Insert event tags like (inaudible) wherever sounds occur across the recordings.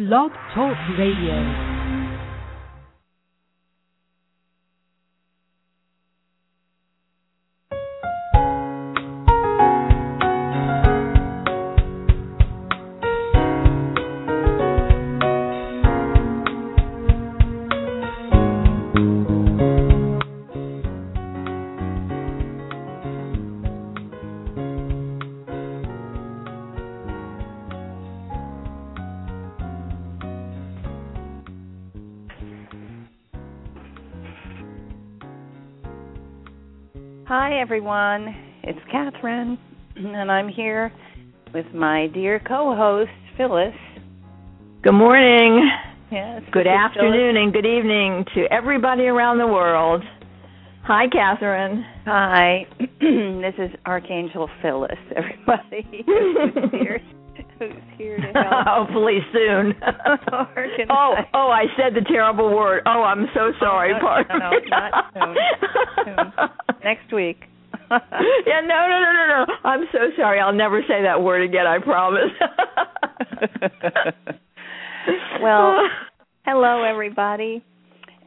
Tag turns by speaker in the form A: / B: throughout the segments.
A: Blog Talk Radio.
B: Everyone. It's Catherine, and I'm here with my dear co host, Phyllis.
C: Good morning.
B: Yes.
C: Good afternoon and good evening to everybody around the world. Hi, Catherine.
B: Hi. (clears throat) this is Archangel Phyllis, everybody (laughs) who's here, who's here to help. (laughs)
C: Hopefully soon. (laughs) oh, oh, I said the terrible word. Oh, I'm so sorry.
B: Oh, no,
C: Pardon
B: no, no, not soon. Soon. Next week. (laughs)
C: yeah, no, no, no, no, no. I'm so sorry. I'll never say that word again. I promise. (laughs)
B: well, (laughs) hello everybody.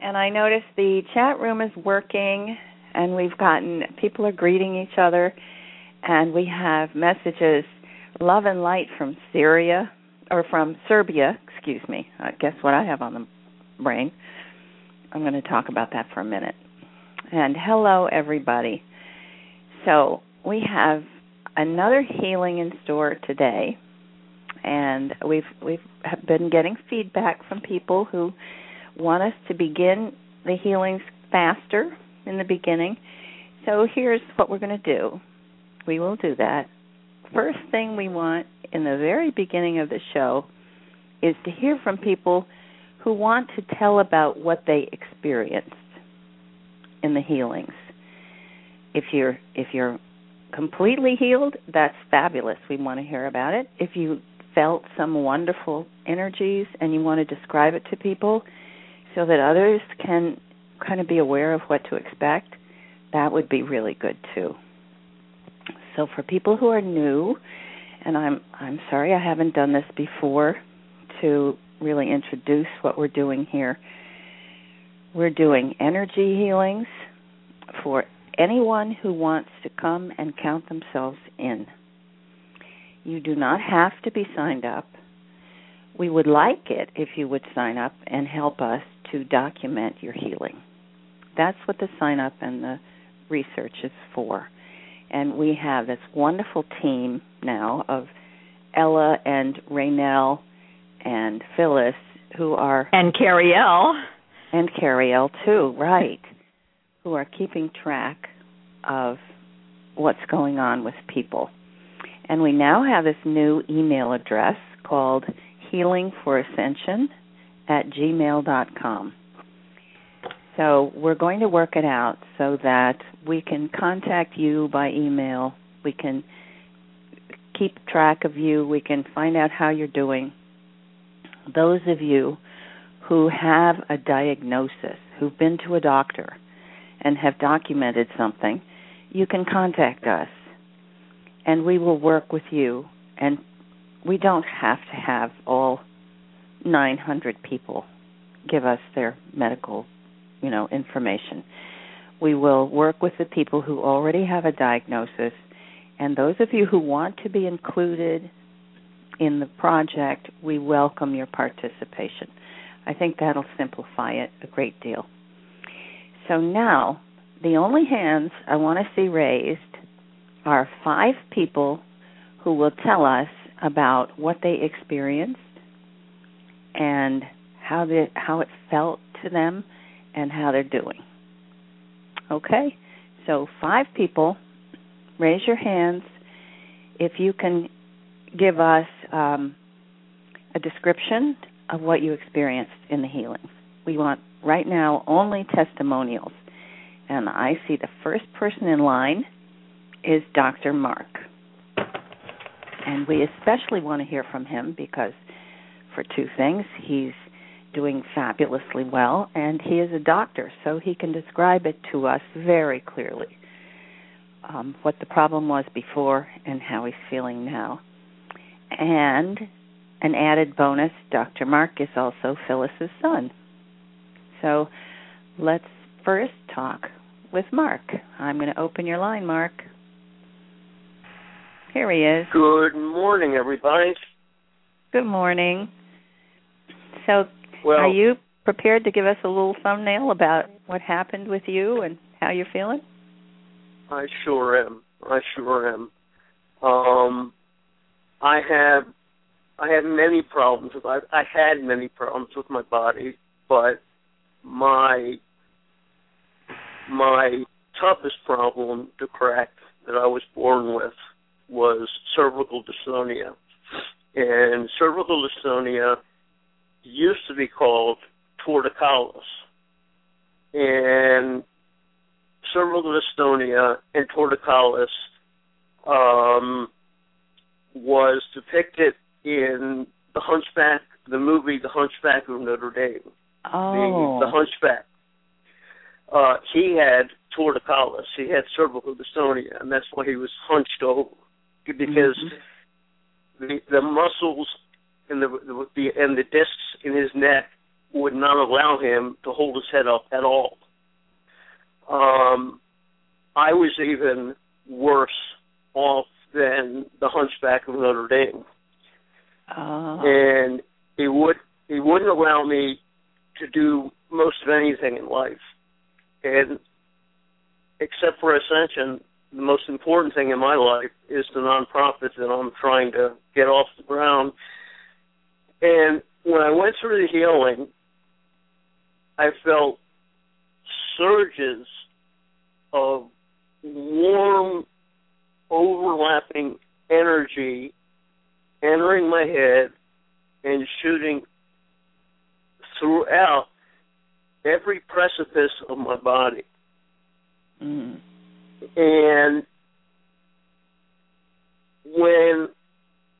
B: And I notice the chat room is working and we've gotten people are greeting each other and we have messages love and light from Syria or from Serbia, excuse me. Uh, guess what I have on the brain? I'm going to talk about that for a minute. And hello everybody. So, we have another healing in store today and we've we've been getting feedback from people who want us to begin the healings faster in the beginning. So here's what we're going to do. We will do that. First thing we want in the very beginning of the show is to hear from people who want to tell about what they experienced in the healings. If you're if you're completely healed, that's fabulous. We want to hear about it. If you felt some wonderful energies and you want to describe it to people so that others can kind of be aware of what to expect, that would be really good too. So for people who are new, and I'm I'm sorry I haven't done this before to really introduce what we're doing here. We're doing energy healings for anyone who wants to come and count themselves in. You do not have to be signed up. We would like it if you would sign up and help us to document your healing. That's what the sign up and the research is for. And we have this wonderful team now of Ella and Raynell and Phyllis who are
C: and Carrie L.
B: and Carrie L too, right, who are keeping track of what's going on with people. And we now have this new email address called healing for ascension at gmail.com. So we're going to work it out so that we can contact you by email. We can keep track of you. We can find out how you're doing. Those of you who have a diagnosis, who've been to a doctor and have documented something, you can contact us and we will work with you. And we don't have to have all 900 people give us their medical, you know, information. We will work with the people who already have a diagnosis, and those of you who want to be included in the project, we welcome your participation. I think that'll simplify it a great deal. So now, the only hands I want to see raised are five people who will tell us about what they experienced and how the how it felt to them and how they're doing. Okay? So five people raise your hands if you can give us um, a description of what you experienced in the healing. We want right now only testimonials. And I see the first person in line is Dr. Mark. And we especially want to hear from him because, for two things, he's doing fabulously well and he is a doctor, so he can describe it to us very clearly um, what the problem was before and how he's feeling now. And an added bonus, Dr. Mark is also Phyllis's son. So let's first talk with Mark. I'm going to open your line, Mark. Here he is.
D: Good morning, everybody.
B: Good morning. So,
D: well,
B: are you prepared to give us a little thumbnail about what happened with you and how you're feeling?
D: I sure am. I sure am. Um, I have I had many problems with I, I had many problems with my body, but my my toughest problem to crack that I was born with was cervical dystonia. And cervical dystonia used to be called torticollis. And cervical dystonia and torticollis um, was depicted in the Hunchback, the movie The Hunchback of Notre Dame.
B: Oh.
D: The, the Hunchback. Uh, he had torticollis. He had cervical dystonia, and that's why he was hunched over because mm-hmm. the the muscles and the, the the and the discs in his neck would not allow him to hold his head up at all. Um, I was even worse off than the Hunchback of Notre Dame,
B: uh.
D: and he would he wouldn't allow me to do most of anything in life, and except for ascension, the most important thing in my life is the nonprofit that I'm trying to get off the ground. And when I went through the healing, I felt surges of warm, overlapping energy entering my head and shooting throughout every precipice of my body.
B: Mm.
D: And when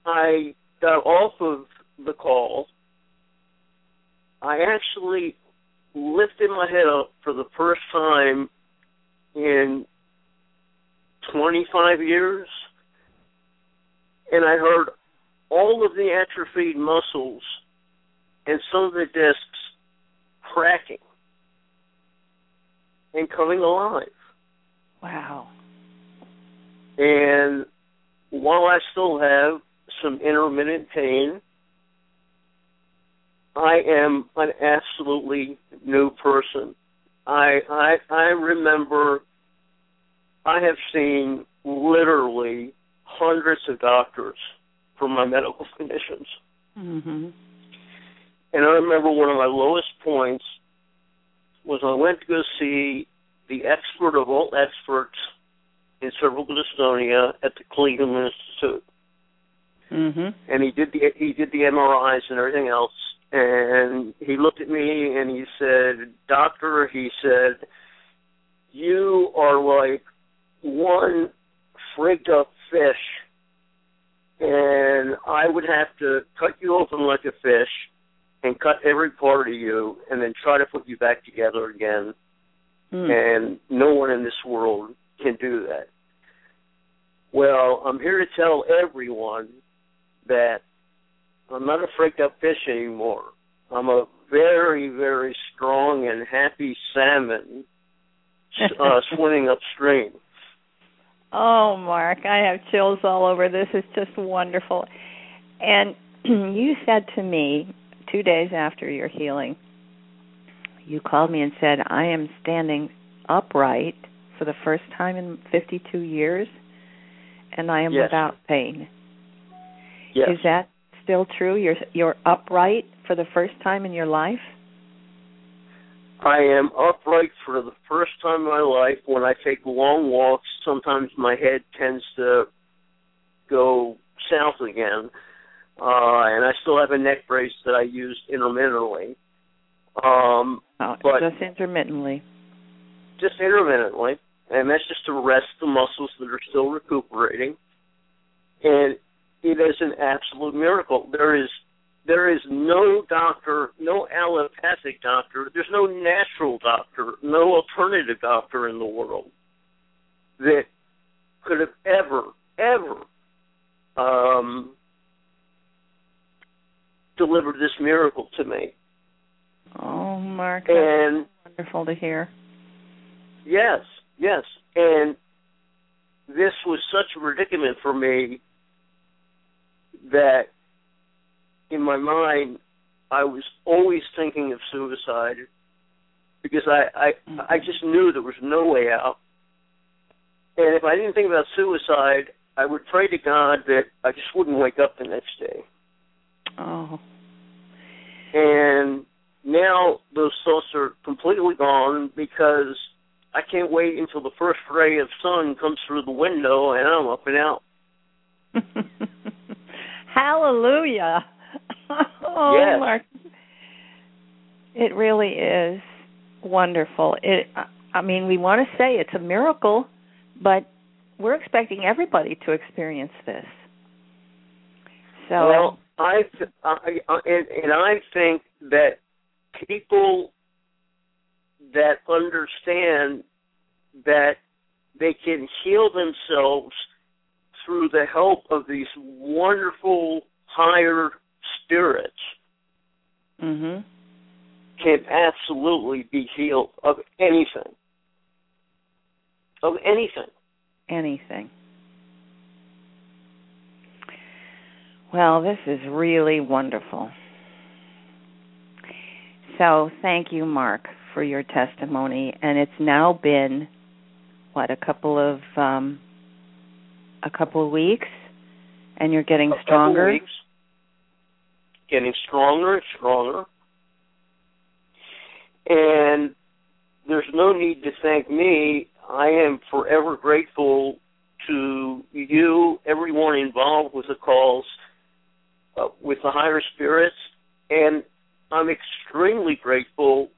D: I got off of the call, I actually lifted my head up for the first time in 25 years, and I heard all of the atrophied muscles and some of the discs cracking and coming alive.
B: Wow.
D: And while I still have some intermittent pain, I am an absolutely new person. I I I remember I have seen literally hundreds of doctors for my medical (laughs) conditions.
B: Mm-hmm.
D: And I remember one of my lowest points was I went to go see the expert of all experts in cervical dystonia at the Cleveland Institute.
B: Mm-hmm.
D: And he did the he did the MRIs and everything else. And he looked at me and he said, "Doctor," he said, "you are like one frigged up fish, and I would have to cut you open like a fish." And cut every part of you, and then try to put you back together again
B: Mm.
D: and no one in this world can do that. Well, I'm here to tell everyone that I'm not a freaked up fish anymore. I'm a very, very strong and happy salmon (laughs) uh, swimming upstream.
B: Oh, Mark, I have chills all over. This is just wonderful. And (clears throat) you said to me two days after your healing, you called me and said, I am standing upright for the first time in 52 years, and I am
D: yes.
B: without pain.
D: Yes.
B: Is that still true? You're you're upright for the first time in your life.
D: I am upright for the first time in my life. When I take long walks, sometimes my head tends to go south again, uh, and I still have a neck brace that I use intermittently. Um,
B: oh,
D: but
B: just intermittently.
D: Just intermittently, and that's just to rest the muscles that are still recuperating. And it is an absolute miracle. There is there is no doctor, no allopathic doctor, there's no natural doctor, no alternative doctor in the world that could have ever, ever um, delivered this miracle to me.
B: Oh, Mark,
D: And
B: wonderful to hear.
D: yes, yes, and this was such a predicament for me that in my mind I was always thinking of suicide because I I mm-hmm. I just knew there was no way out. And if I didn't think about suicide, I would pray to God that I just wouldn't wake up the next day.
B: Oh,
D: And now those thoughts are completely gone because I can't wait until the first ray of sun comes through the window and I'm up and out. (laughs)
B: Hallelujah. oh,
D: Yes.
B: Mark. It really is wonderful. It I mean, we want to say it's a miracle, but we're expecting everybody to experience this. So
D: Well, I, I, I and, and I think that people that understand that they can heal themselves through the help of these wonderful higher spirits
B: mhm.
D: can absolutely be healed of anything. Of anything.
B: anything. Well, this is really wonderful. So, thank you, Mark, for your testimony. And it's now been what a couple of um, a couple of weeks, and you're getting
D: A
B: stronger.
D: weeks, getting stronger and stronger. And there's no need to thank me. I am forever grateful to you, everyone involved with the calls, uh, with the higher spirits, and I'm extremely grateful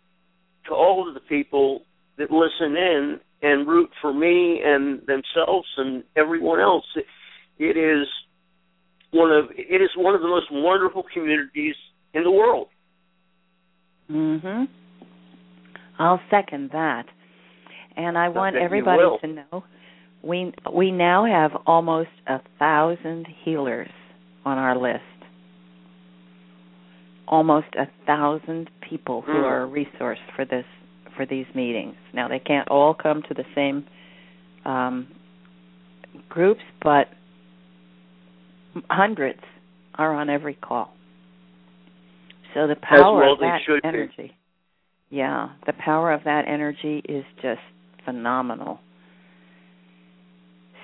D: to all of the people that listen in and root for me and themselves and everyone else. It, it is one of it is one of the most wonderful communities in the world.
B: Mhm. I'll second that. And I want everybody to know we we now have almost a thousand healers on our list. Almost a thousand people who
D: Mm.
B: are a resource for this for these meetings. Now they can't all come to the same um, groups, but hundreds are on every call. So the power
D: well
B: of that
D: should be.
B: energy. Yeah, the power of that energy is just phenomenal.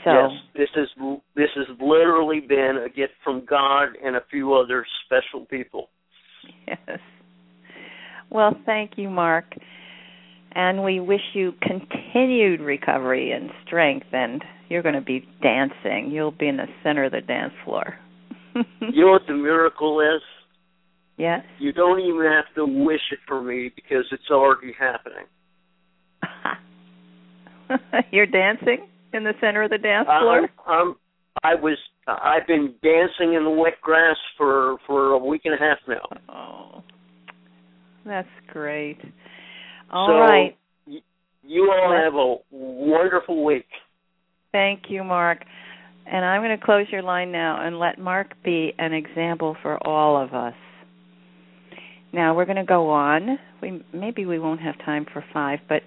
B: So
D: yes, this is this has literally been a gift from God and a few other special people. (laughs)
B: yes. Well, thank you, Mark. And we wish you continued recovery and strength and you're going to be dancing. You'll be in the center of the dance floor. (laughs)
D: You know what the miracle is?
B: yes.
D: You don't even have to wish it for me because it's already happening. (laughs)
B: You're dancing in the center of the dance
D: I'm,
B: floor?
D: I'm I was I've been dancing in the wet grass for for a week and a half now.
B: Oh. That's great. All
D: so,
B: right.
D: y- You all have a wonderful week.
B: Thank you, Mark. And I'm going to close your line now and let Mark be an example for all of us. Now we're going to go on. We maybe we won't have time for five, but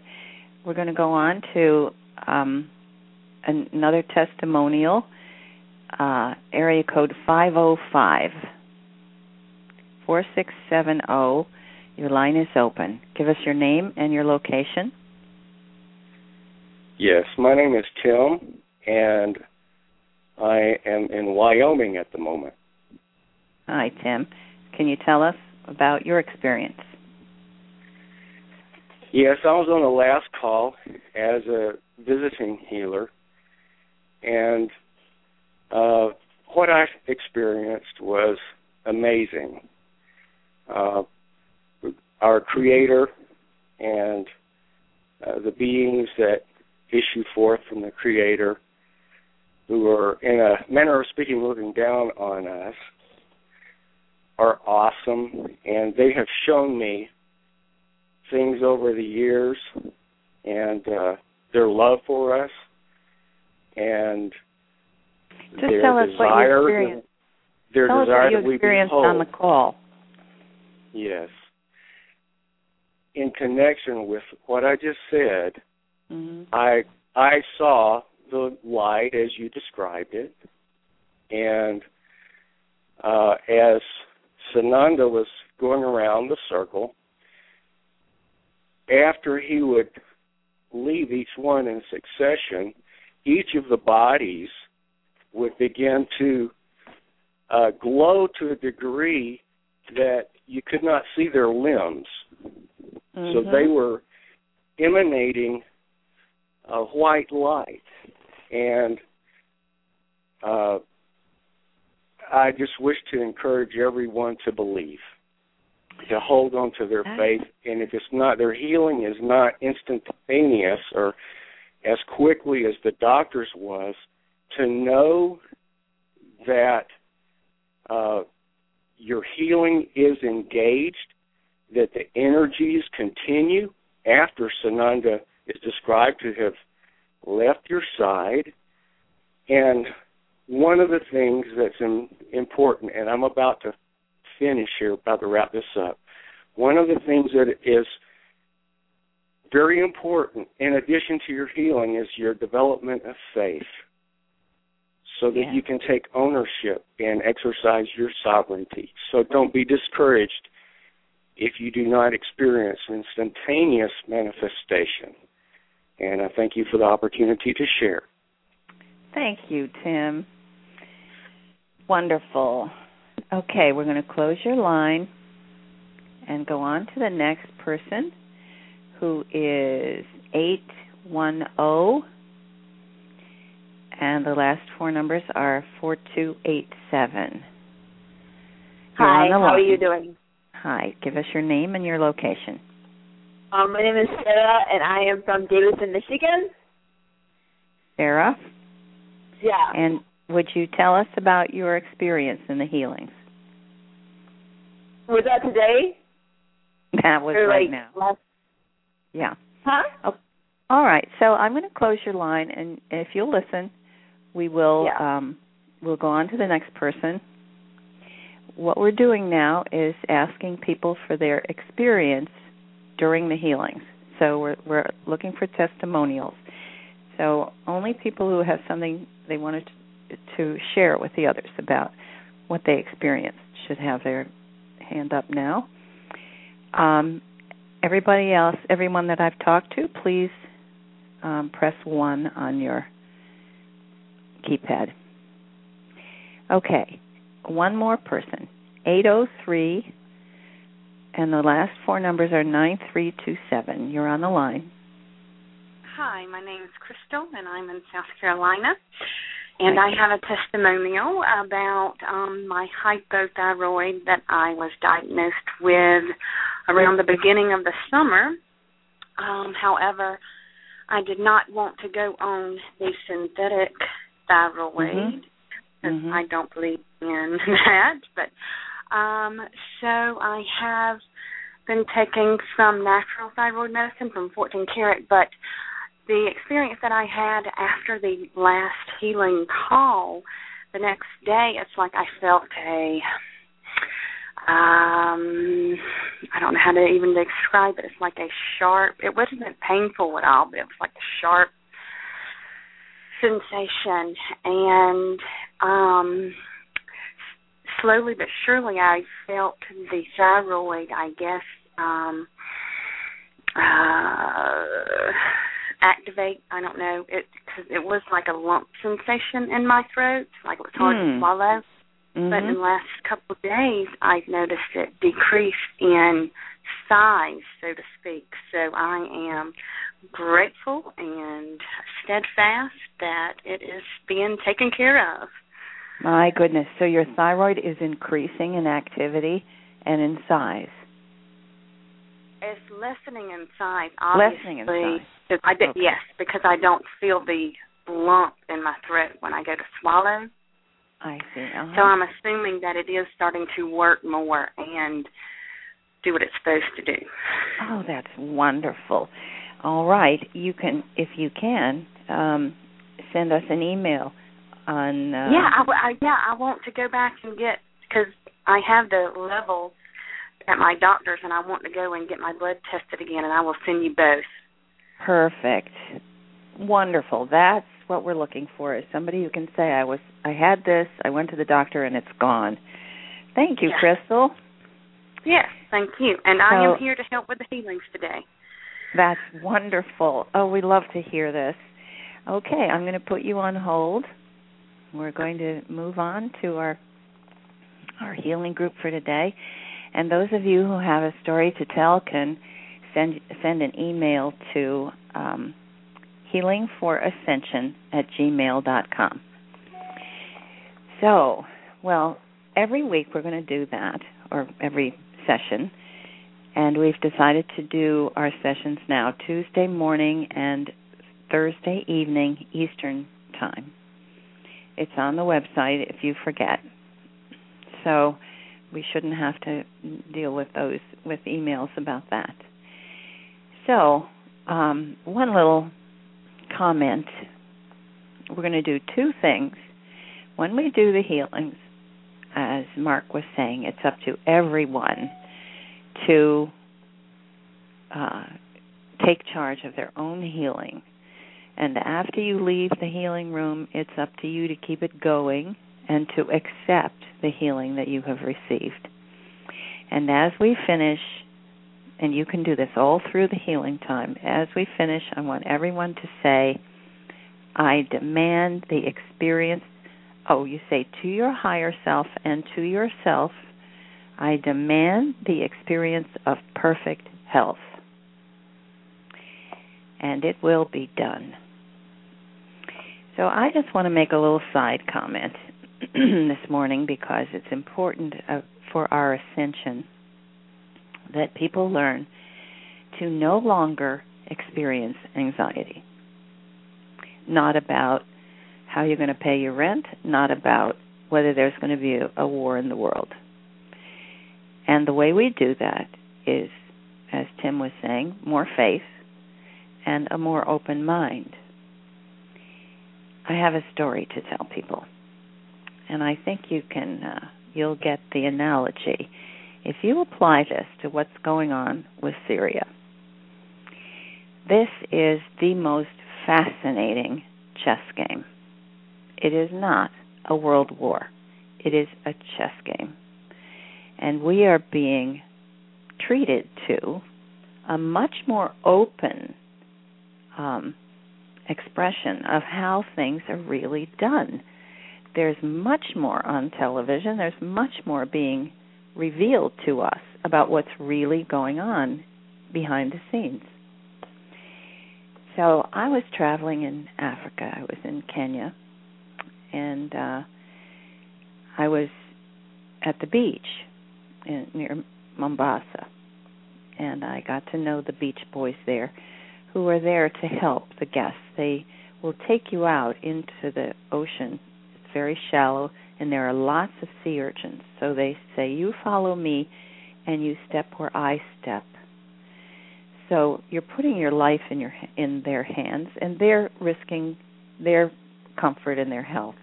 B: we're going to go on to um, an- another testimonial. Uh, area code five zero five four six seven zero. Your line is open. Give us your name and your location.
E: Yes, my name is Tim, and I am in Wyoming at the moment.
B: Hi, Tim. Can you tell us about your experience?
E: Yes, I was on the last call as a visiting healer, and uh, what I experienced was amazing. Uh, our Creator and uh, the beings that issue forth from the Creator, who are, in a manner of speaking, looking down on us, are awesome, and they have shown me things over the years and uh, their love for us and
B: Just
E: their
B: tell us what you experienced.
E: their
B: Tell us
E: desire
B: what you experienced on the call.
E: Yes. In connection with what I just said,
B: hmm
E: I I saw the light as you described it, and uh, as Sananda was going around the circle, after he would leave each one in succession, each of the bodies would begin to uh, glow to a degree that you could not see their limbs. So
B: Mhm.
E: they were emanating a white light, and uh, I just wish to encourage everyone to believe, to hold on to their faith, and if it's not, their healing is not instantaneous or as quickly as the doctor's was, to know that uh, your healing is engaged, that the energies continue after Sananda is described to have left your side. And one of the things that's important, and I'm about to finish here, about to wrap this up. One of the things that is very important, in addition to your healing, is your development of faith so that
B: Yeah.
E: you can take ownership and exercise your sovereignty. So don't be discouraged if you do not experience instantaneous manifestation. And I thank you for the opportunity to share.
B: Thank you, Tim. Wonderful. Okay, we're going to close your line and go on to the next person who is 810 and the last four numbers are 4287. You're
F: Hi, how are you doing?
B: Hi, give us your name and your location.
F: Um, my name is Sarah, and I am from Davison, Michigan.
B: Sarah,
F: Yeah.
B: and would you tell us about your experience in the healings?
F: Was that today?
B: That was
F: or
B: right
F: like
B: now.
F: last?
B: Yeah.
F: Huh?
B: All right. So I'm going to close your line, and if you'll listen, we will
F: Yeah.
B: um, we'll go on to the next person. What we're doing now is asking people for their experience during the healings. So we're we're looking for testimonials. So only people who have something they wanted to, to share with the others about what they experienced should have their hand up now. Um, everybody else, everyone that I've talked to, please um, press 1 on your keypad. Okay, one more person. 803, and the last four numbers are 9327. You're on the line.
G: Hi, my name is Crystal, and I'm in South Carolina. And I have a testimonial about um, my hypothyroid that I was diagnosed with around the beginning of the summer. Um, however, I did not want to go on the synthetic thyroid because
B: Mhm.
G: I don't believe in (laughs) that. But um, so I have been taking some natural thyroid medicine from 14 Karat, but the experience that I had after the last healing call, the next day, it's like I felt a um I don't know how to even describe it. It's like a sharp it wasn't painful at all, but it was like a sharp sensation and um slowly but surely I felt the thyroid I guess um uh activate. I don't know it because it was like a lump sensation in my throat, like it was hard
B: Hmm.
G: to swallow. But in
B: Mhm.
G: the last couple of days, I've noticed it decrease in size, so to speak. So I am grateful and steadfast that it is being taken care of.
B: My goodness. So your thyroid is increasing in activity and in size.
G: It's lessening in size, obviously.
B: Lessening in size.
G: I did,
B: Okay.
G: Yes, because I don't feel the lump in my throat when I go to swallow.
B: I see. Uh-huh.
G: So I'm assuming that it is starting to work more and do what it's supposed to do.
B: Oh, that's wonderful. All right, you can, if you can, um, send us an email on. Uh,
G: yeah, I, I yeah I want to go back and get because I have the levels at my doctor's and I want to go and get my blood tested again, and I will send you both.
B: Perfect. Wonderful. That's what we're looking for is somebody who can say I was I had this, I went to the doctor and it's gone. Thank you. Crystal.
G: Yes, thank you. And I am here to help with the healings today.
B: That's wonderful. Oh, we love to hear this. Okay, I'm going to put you on hold. We're going to move on to our our healing group for today. And those of you who have a story to tell can send send an email to um, healingforascension at gmail.com. So, well, every week we're going to do that, or every session and we've decided to do our sessions now Tuesday morning and Thursday evening Eastern time. It's on the website if you forget. So we shouldn't have to deal with those with emails about that. So, um, one little comment. We're going to do two things. When we do the healings, as Mark was saying, it's up to everyone to uh, take charge of their own healing. And after you leave the healing room, it's up to you to keep it going and to accept the healing that you have received. And as we finish, and you can do this all through the healing time, as we finish, I want everyone to say, I demand the experience. Oh, you say to your higher self and to yourself, I demand the experience of perfect health. And it will be done. So I just want to make a little side comment (clears throat) this morning because it's important uh, for our ascension that people learn to no longer experience anxiety. Not about how you're going to pay your rent, not about whether there's going to be a, a war in the world. And the way we do that is, as Tim was saying, more faith and a more open mind. I have a story to tell people, and I think you can uh, you'll get the analogy if you apply this to what's going on with Syria. This is the most fascinating chess game. It is not a world war. It is a chess game and we are being treated to a much more open um, expression of how things are really done. There's much more on television, there's much more being revealed to us about what's really going on behind the scenes. So I was traveling in Africa. I was in Kenya, and uh, I was at the beach in, near Mombasa, and I got to know the beach boys there, who are there to help the guests. They will take you out into the ocean. It's very shallow, and there are lots of sea urchins. So they say, "You follow me, and you step where I step." So you're putting your life in your in their hands, and they're risking their comfort and their health.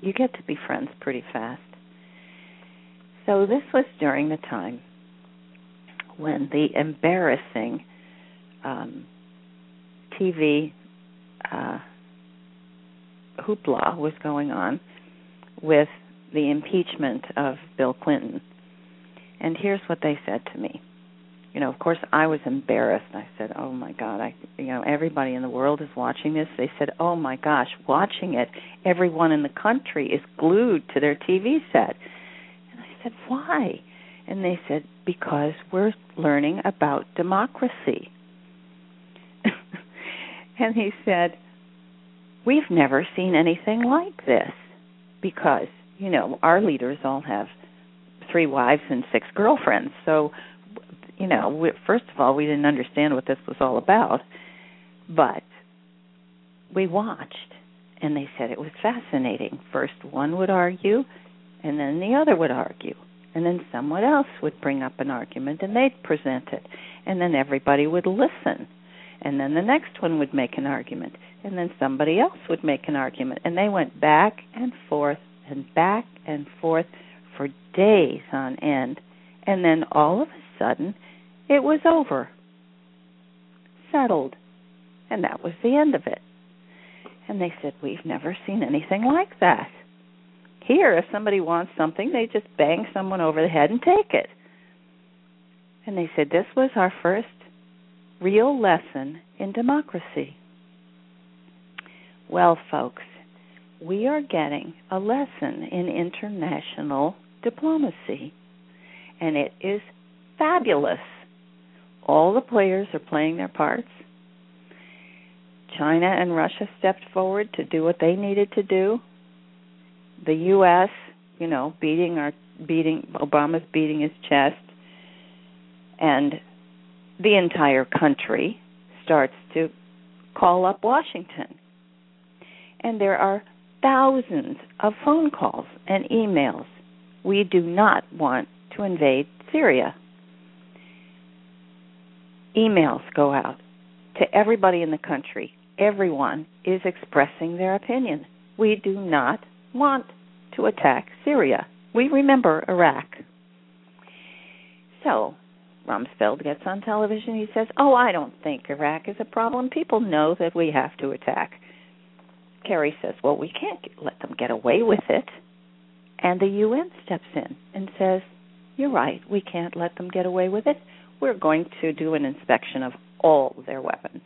B: You get to be friends pretty fast. So this was during the time when the embarrassing um, TV uh, hoopla was going on with the impeachment of Bill Clinton. And here's what they said to me. You know, of course, I was embarrassed. I said, "Oh my God! I, you know, everybody in the world is watching this." They said, "Oh my gosh, watching it! Everyone in the country is glued to their TV set." Said, Why? And they said, Because we're learning about democracy. (laughs) and he said, We've never seen anything like this. Because, you know, our leaders all have three wives and six girlfriends. So, you know, we, first of all, we didn't understand what this was all about. But we watched, and they said it was fascinating. First, one would argue, and then the other would argue. And then someone else would bring up an argument and they'd present it. And then everybody would listen. And then the next one would make an argument. And then somebody else would make an argument. And they went back and forth and back and forth for days on end. And then all of a sudden, it was over, settled, and that was the end of it. And they said, We've never seen anything like that. Here, if somebody wants something, they just bang someone over the head and take it. And they said, This was our first real lesson in democracy. Well, folks, we are getting a lesson in international diplomacy, and it is fabulous. All the players are playing their parts. China and Russia stepped forward to do what they needed to do. The US, you know, beating our beating Obama's beating his chest and the entire country starts to call up Washington. And there are thousands of phone calls and emails. We do not want to invade Syria. Emails go out to everybody in the country. Everyone is expressing their opinion. We do not want to attack Syria. We remember Iraq. So, Rumsfeld gets on television. He says, Oh, I don't think Iraq is a problem. People know that we have to attack. Kerry says, Well, we can't let them get away with it. And the UN steps in and says, You're right, we can't let them get away with it. We're going to do an inspection of all their weapons.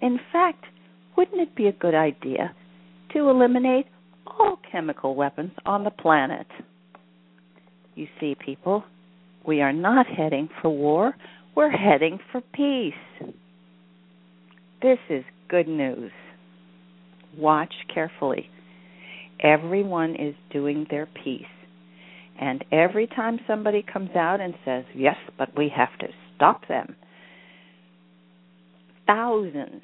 B: In fact, wouldn't it be a good idea to eliminate all chemical weapons on the planet? You see, people, we are not heading for war, we're heading for peace. This is good news. Watch carefully. Everyone is doing their piece. And every time somebody comes out and says, yes, but we have to stop them, thousands,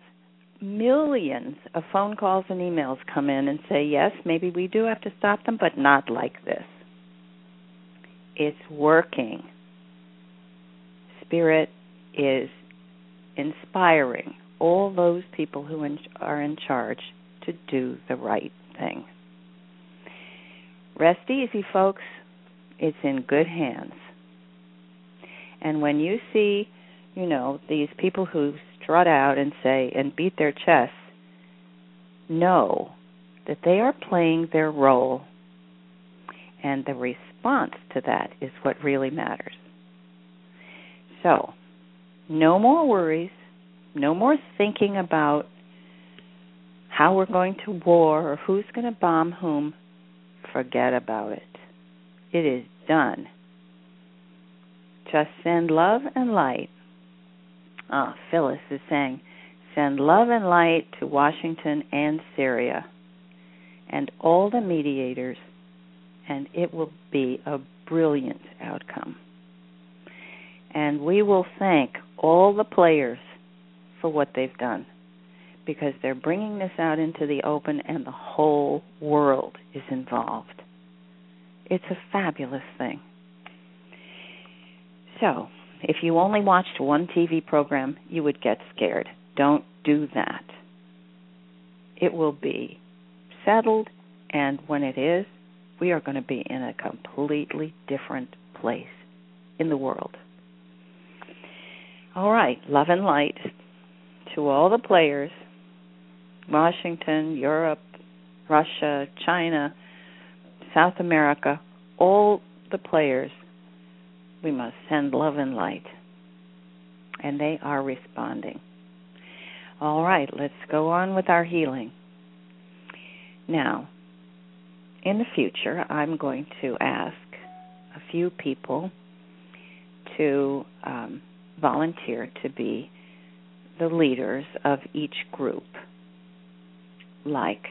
B: millions of phone calls and emails come in and say, yes, maybe we do have to stop them, but not like this. It's working. Spirit is inspiring all those people who are in charge to do the right thing. Rest easy, folks. It's in good hands. And when you see, you know, these people who strut out and say and beat their chests, know that they are playing their role. And the response to that is what really matters. So, no more worries, no more thinking about how we're going to war or who's going to bomb whom, forget about it. It is done. Just send love and light. Oh, Phyllis is saying, send love and light to Washington and Syria and all the mediators, and it will be a brilliant outcome. And we will thank all the players for what they've done because they're bringing this out into the open and the whole world is involved. It's a fabulous thing. So, if you only watched one TV program, you would get scared. Don't do that. It will be settled, and when it is, we are going to be in a completely different place in the world. All right, love and light to all the players Washington, Europe, Russia, China, South America, all the players, we must send love and light. And they are responding. All right, let's go on with our healing. Now, in the future, I'm going to ask a few people to um, volunteer to be the leaders of each group like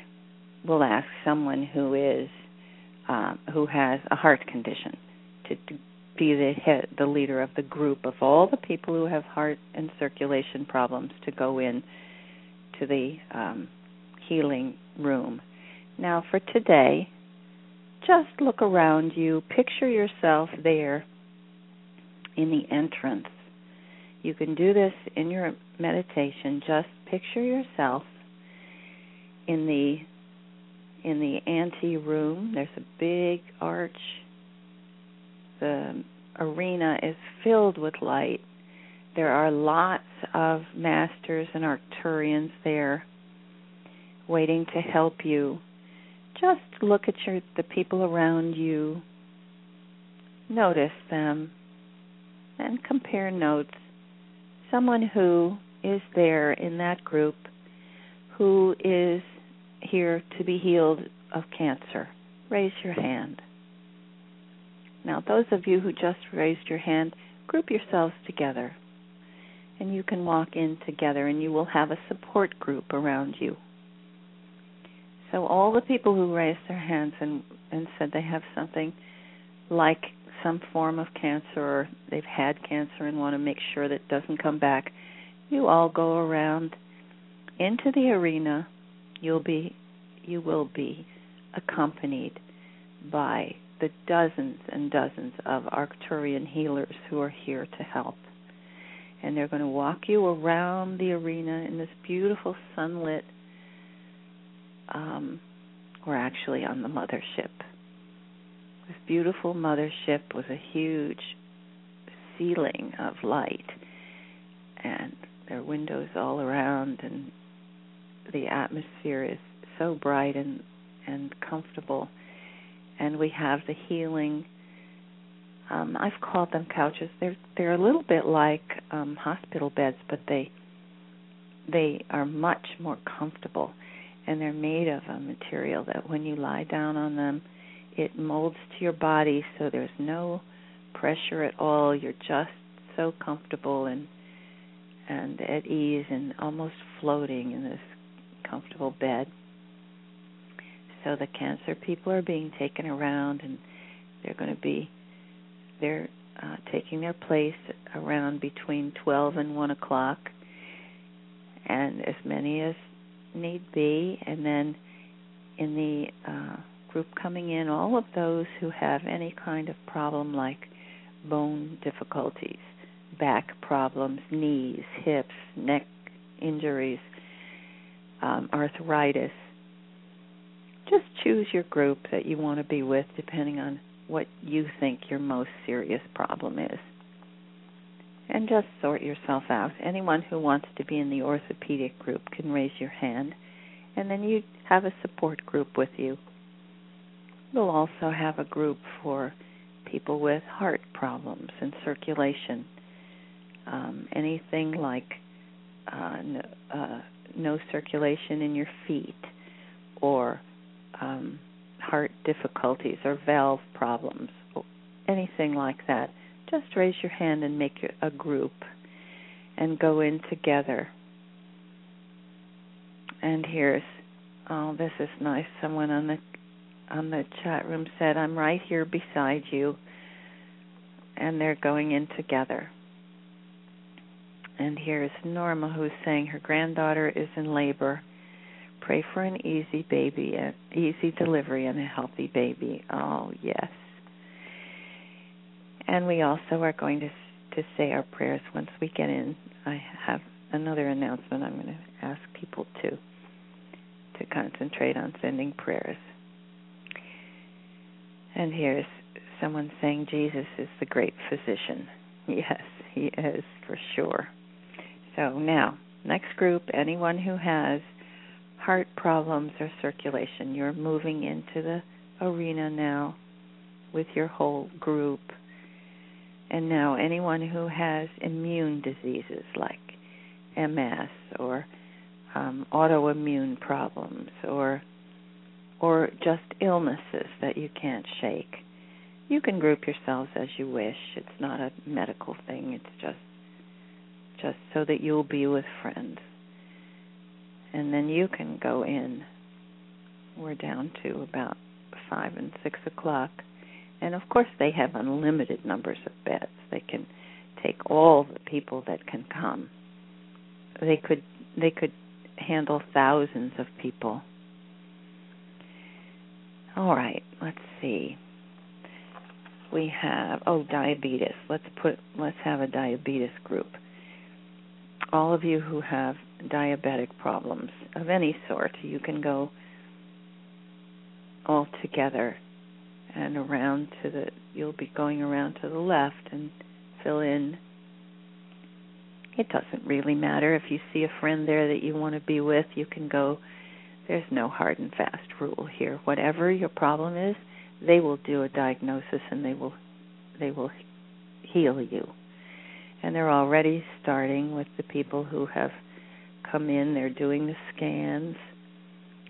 B: we'll ask someone who is um, who has a heart condition to, to be the head, the leader of the group of all the people who have heart and circulation problems to go in to the um, healing room. Now, for today, just look around you, picture yourself there in the entrance. You can do this in your meditation. Just picture yourself in the in the ante room. There's a big arch, the arena is filled with light. There are lots of masters and Arcturians there waiting to help you. Just look at your the people around you. Notice them and compare notes. Someone who is there in that group who is here to be healed of cancer. Raise your hand. Now, those of you who just raised your hand, group yourselves together. And you can walk in together and you will have a support group around you. So all the people who raised their hands and and said they have something like some form of cancer or they've had cancer and want to make sure that it doesn't come back, you all go around into the arena. You'll be you will be accompanied by the dozens and dozens of Arcturian healers who are here to help. And they're going to walk you around the arena in this beautiful sunlit um, we're actually on the mothership. This beautiful mothership with a huge ceiling of light, and there are windows all around, and the atmosphere is so bright and and comfortable. And we have the healing. Um, I've called them couches. They're they're a little bit like um, hospital beds, but they they are much more comfortable and they're made of a material that when you lie down on them, it molds to your body so there's no pressure at all. You're just so comfortable and and at ease and almost floating in this comfortable bed. So the cancer people are being taken around and they're going to be they're uh, taking their place around between 12 and 1 o'clock and as many as need be, and then in the uh, group coming in, all of those who have any kind of problem like bone difficulties, back problems, knees, hips, neck injuries, um, arthritis. Just choose your group that you want to be with depending on what you think your most serious problem is and just sort yourself out. Anyone who wants to be in the orthopedic group can raise your hand, and then you have a support group with you. We'll also have a group for people with heart problems and circulation. Um, anything like uh, no, uh, no circulation in your feet, or um, heart difficulties, or valve problems, anything like that just raise your hand and make a group and go in together. And here's oh this is nice. Someone on the on the chat room said, I'm right here beside you and they're going in together. And here's Norma who's saying her granddaughter is in labor. Pray for an easy baby, an easy delivery and a healthy baby. Oh, yes. And we also are going to to say our prayers once we get in. I have another announcement. I'm going to ask people to to concentrate on sending prayers. And here's someone saying Jesus is the great physician. Yes, he is for sure. So now, next group, anyone who has heart problems or circulation, you're moving into the arena now with your whole group and now, anyone who has immune diseases like MS or um, autoimmune problems or or just illnesses that you can't shake, you can group yourselves as you wish. It's not a medical thing. It's just just so that you'll be with friends. And then you can go in. We're down to about five and six o'clock and of course, they have unlimited numbers of beds. They can take all the people that can come. They could they could handle thousands of people. All right, let's see. We have oh diabetes. Let's put let's have a diabetes group. All of you who have diabetic problems of any sort, you can go all together and around to the you'll be going around to the left and fill in. It doesn't really matter. If you see a friend there that you want to be with you can go. There's no hard and fast rule here. Whatever your problem is they will do a diagnosis and they will they will heal you. And they're already starting with the people who have come in they're doing the scans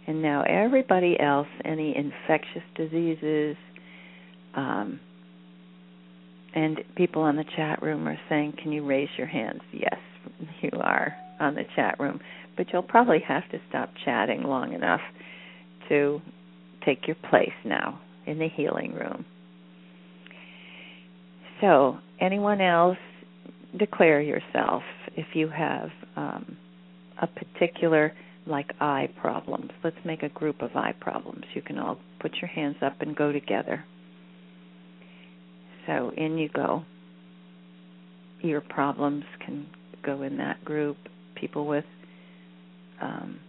B: and now everybody else any infectious diseases um, and people on the chat room are saying, "Can you raise your hands?" Yes, you are on the chat room, but you'll probably have to stop chatting long enough to take your place now in the healing room. So, anyone else, declare yourself if you have um, a particular like eye problems. Let's make a group of eye problems. You can all put your hands up and go together. So in you go. Your problems can go in that group. People with um,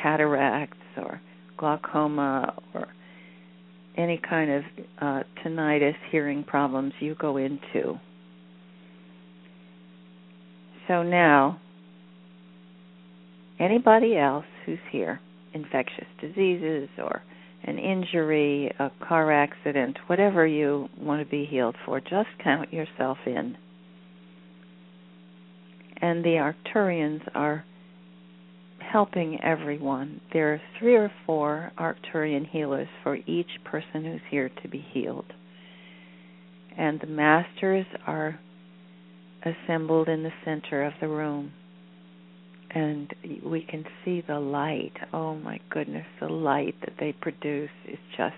B: cataracts or glaucoma or any kind of uh, tinnitus, hearing problems, you go into. So now, anybody else who's here, infectious diseases or an injury, a car accident, whatever you want to be healed for, just count yourself in. And the Arcturians are helping everyone. There are three or four Arcturian healers for each person who's here to be healed. And the masters are assembled in the center of the room and we can see the light. Oh my goodness, the light that they produce is just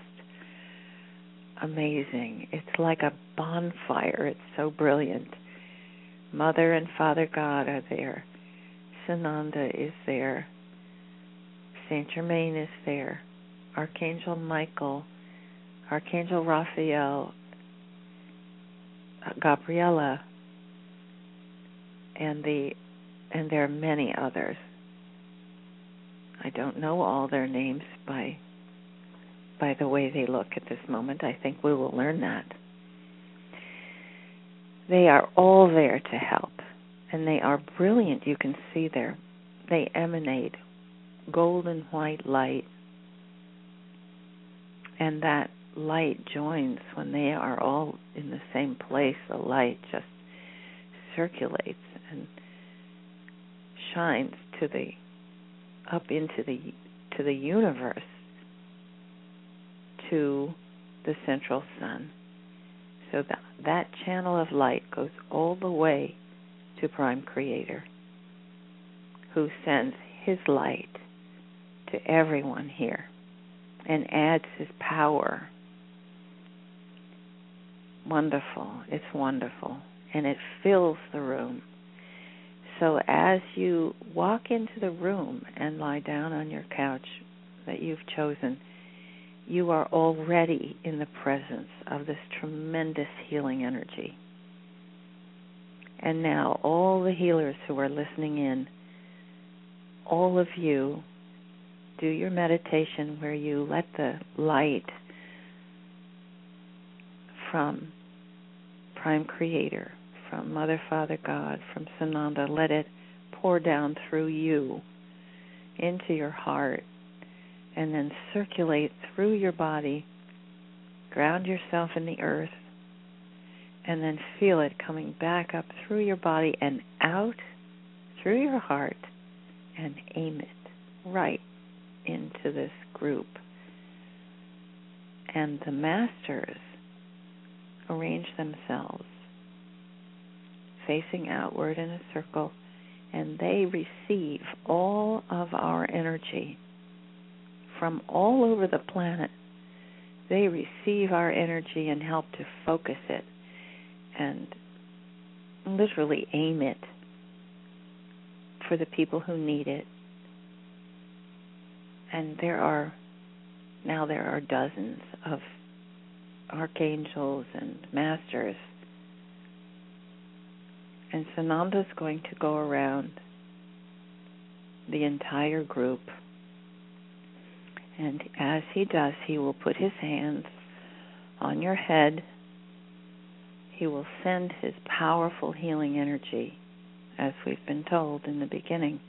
B: amazing. It's like a bonfire. It's so brilliant. Mother and Father God are there. Sananda is there. Saint Germain is there. Archangel Michael, Archangel Raphael, uh, Gabriella, and the and there are many others. I don't know all their names by by the way they look at this moment. I think we will learn that. They are all there to help, and they are brilliant. You can see there. They emanate golden white light, and that light joins when they are all in the same place. The light just circulates and shines to the up into the to the universe to the central sun. So that that channel of light goes all the way to Prime Creator, who sends his light to everyone here and adds his power. Wonderful. It's wonderful. And it fills the room so as you walk into the room and lie down on your couch that you've chosen, you are already in the presence of this tremendous healing energy. And now, all the healers who are listening in, all of you, do your meditation where you let the light from Prime Creator from Mother, Father, God, from Sananda. Let it pour down through you into your heart and then circulate through your body. Ground yourself in the earth and then feel it coming back up through your body and out through your heart and aim it right into this group. And the masters arrange themselves facing outward in a circle, and they receive all of our energy from all over the planet. They receive our energy and help to focus it and literally aim it for the people who need it. And there are now there are dozens of archangels and masters and Sananda's going to go around the entire group. And as he does, he will put his hands on your head. He will send his powerful healing energy, as we've been told in the beginning.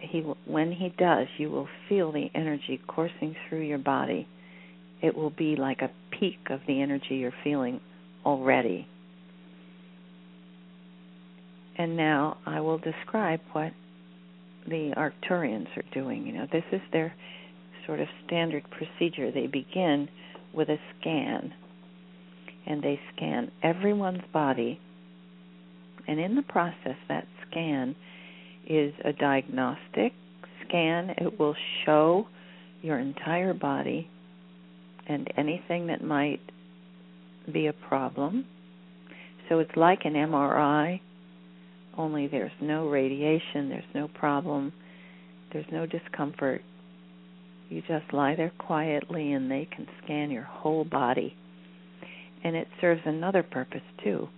B: He when he does, you will feel the energy coursing through your body. It will be like a peak of the energy you're feeling already. And now I will describe what the Arcturians are doing. You know, this is their sort of standard procedure. They begin with a scan, and they scan everyone's body. And in the process, that scan is a diagnostic scan. It will show your entire body and anything that might be a problem. So it's like an MRI, only there's no radiation, there's no problem, there's no discomfort. You just lie there quietly and they can scan your whole body. And it serves another purpose too.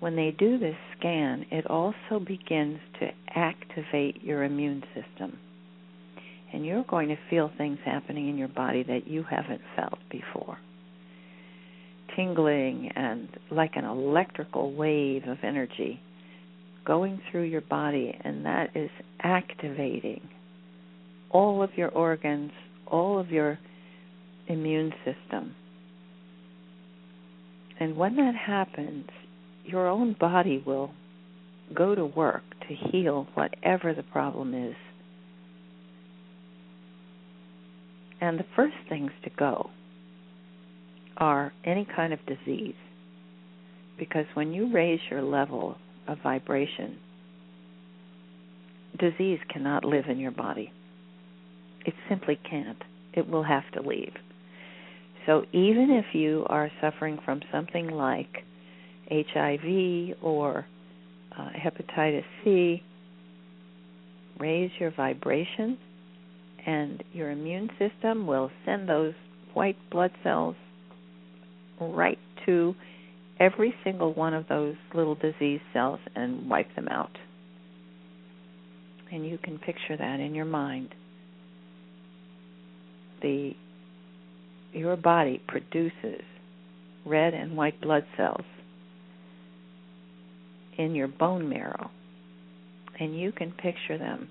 B: When they do this scan, it also begins to activate your immune system. And you're going to feel things happening in your body that you haven't felt before. Tingling and like an electrical wave of energy going through your body, and that is activating all of your organs, all of your immune system. And when that happens, your own body will go to work to heal whatever the problem is. And the first things to go are any kind of disease. Because when you raise your level of vibration, disease cannot live in your body. It simply can't. It will have to leave. So even if you are suffering from something like HIV or uh, hepatitis C, raise your vibration, and your immune system will send those white blood cells right to every single one of those little disease cells and wipe them out. And you can picture that in your mind. The your body produces red and white blood cells in your bone marrow. And you can picture them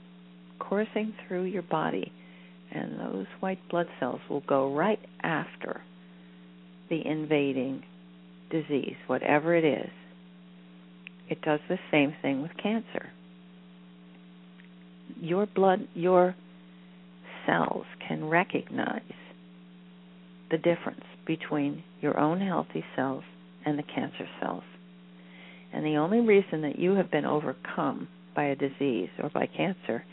B: coursing through your body and those white blood cells will go right after the invading disease, whatever it is. It does the same thing with cancer. Your blood, your cells can recognize the difference between your own healthy cells and the cancer cells. And the only reason that you have been overcome by a disease or by cancer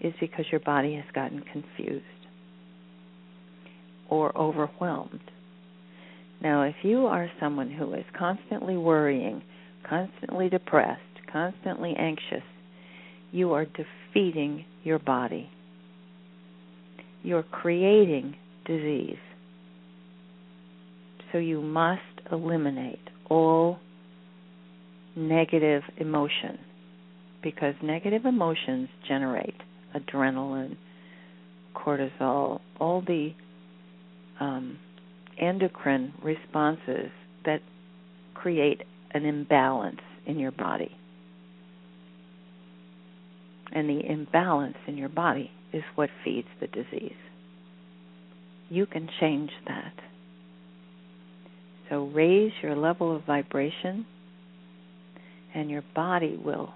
B: is because your body has gotten confused or overwhelmed. Now, if you are someone who is constantly worrying, constantly depressed, constantly anxious, you are defeating your body. You're creating disease. So you must eliminate all negative emotion because negative emotions generate adrenaline, cortisol, all the um, endocrine responses that create an imbalance in your body. And the imbalance in your body is what feeds the disease. You can change that. So raise your level of vibration, and your body will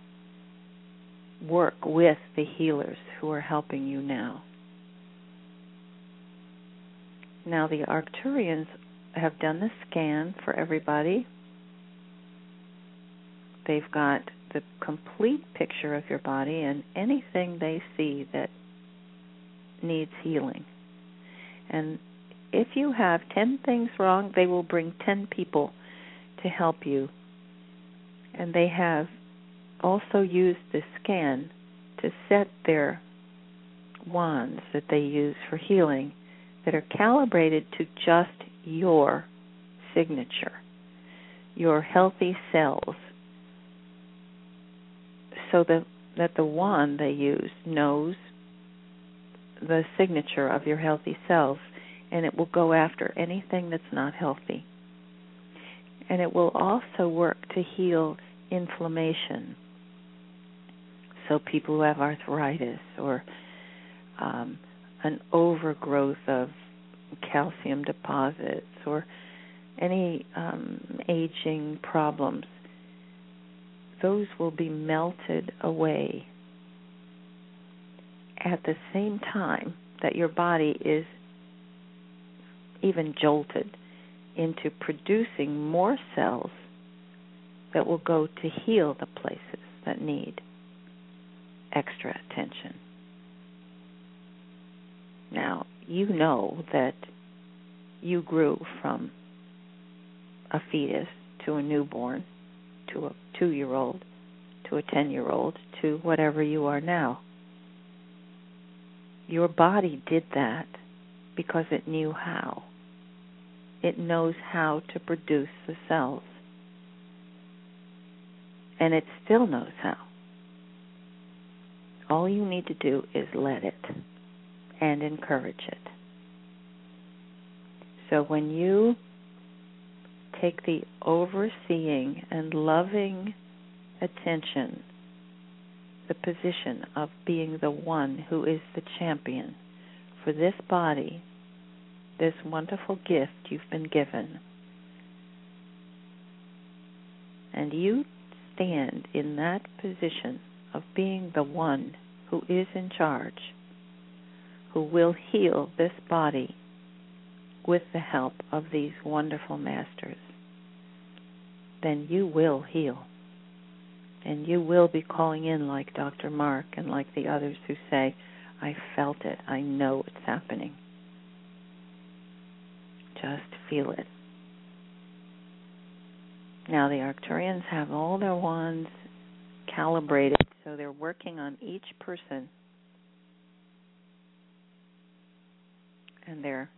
B: work with the healers who are helping you now. Now, the Arcturians have done the scan for everybody. They've got the complete picture of your body and anything they see that needs healing. And if you have 10 things wrong, they will bring 10 people to help you. And they have also used the scan to set their wands that they use for healing that are calibrated to just your signature, your healthy cells, so that, that the wand they use knows the signature of your healthy cells and it will go after anything that's not healthy. And it will also work to heal inflammation. So, people who have arthritis or um, an overgrowth of calcium deposits or any um, aging problems, those will be melted away at the same time that your body is even jolted into producing more cells that will go to heal the places that need extra attention. Now, you know that you grew from a fetus to a newborn to a two year old to a ten year old to whatever you are now. Your body did that because it knew how. It knows how to produce the cells. And it still knows how. All you need to do is let it and encourage it. So when you take the overseeing and loving attention, the position of being the one who is the champion for this body, this wonderful gift you've been given, and you stand in that position of being the one who is in charge, who will heal this body with the help of these wonderful masters, then you will heal. And you will be calling in like Dr. Mark and like the others who say, I felt it. I know it's happening. Just feel it. Now, the Arcturians have all their wands calibrated, so they're working on each person. And they're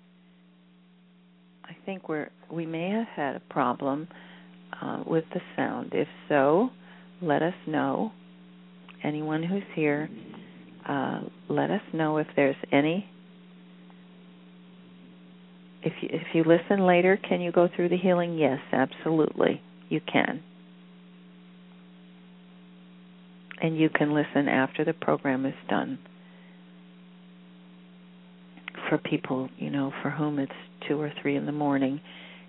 B: I think we're we may have had a problem uh, with the sound. If so, let us know. Anyone who's here, uh, let us know if there's any. If you, if you listen later, can you go through the healing? Yes, absolutely, you can. And you can listen after the program is done. For people, you know, for whom it's two or three in the morning,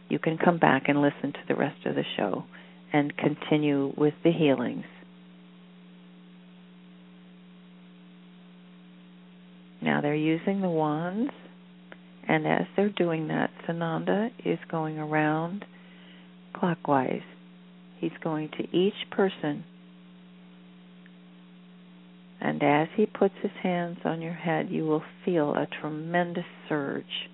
B: you can come back and listen to the rest of the show and continue with the healings. Now they're using the wands, and as they're doing that, Sananda is going around clockwise. He's going to each person, and as he puts his hands on your head, you will feel a tremendous surge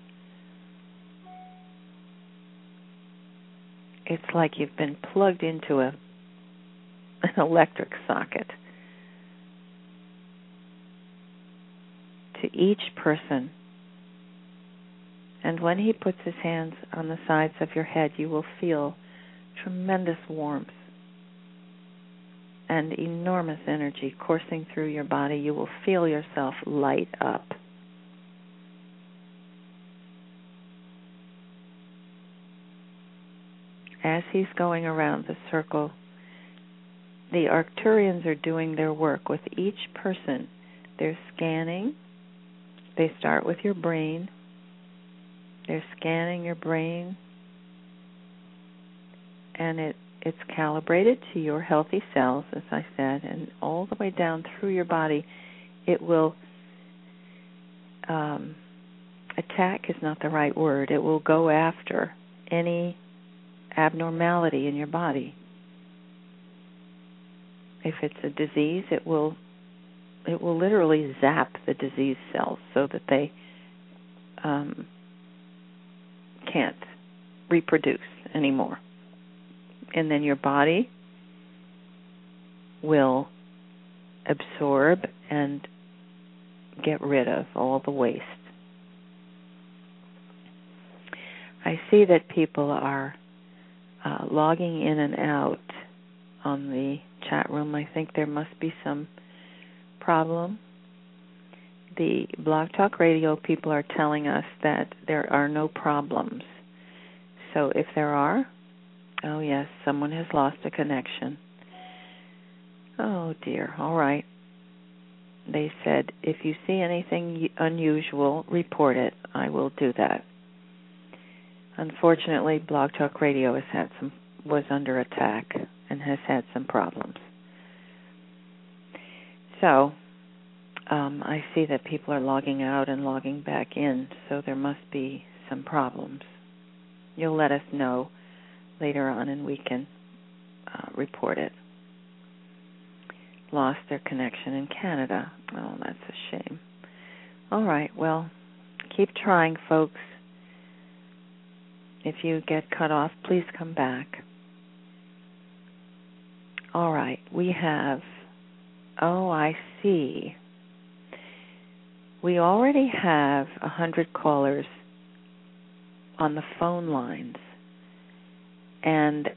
B: it's like you've been plugged into a an electric socket. To each person. And when he puts his hands on the sides of your head, you will feel tremendous warmth and enormous energy coursing through your body. You will feel yourself light up. as he's going around the circle, the Arcturians are doing their work with each person. They're scanning. They start with your brain. They're scanning your brain. And it it's calibrated to your healthy cells, as I said, and all the way down through your body. It will um, attack is not the right word. It will go after any abnormality in your body. If it's a disease, it will it will literally zap the disease cells so that they um, can't reproduce anymore. And then your body will absorb and get rid of all the waste. I see that people are uh, logging in and out on the chat room. I think there must be some problem. the Blog Talk Radio people are telling us that there are no problems. So if there are, oh yes, someone has lost a connection. Oh dear. All right. They said if you see anything unusual, report it. I will do that. Unfortunately, Blog Talk Radio has had some was under attack and has had some problems. So, um, I see that people are logging out and logging back in, so there must be some problems. You'll let us know later on, and we can uh, report it. Lost their connection in Canada. Oh, that's a shame. All right, well, keep trying, folks. If you get cut off, please come back. All right, we have. Oh, I see. We already have a hundred callers on the phone lines, and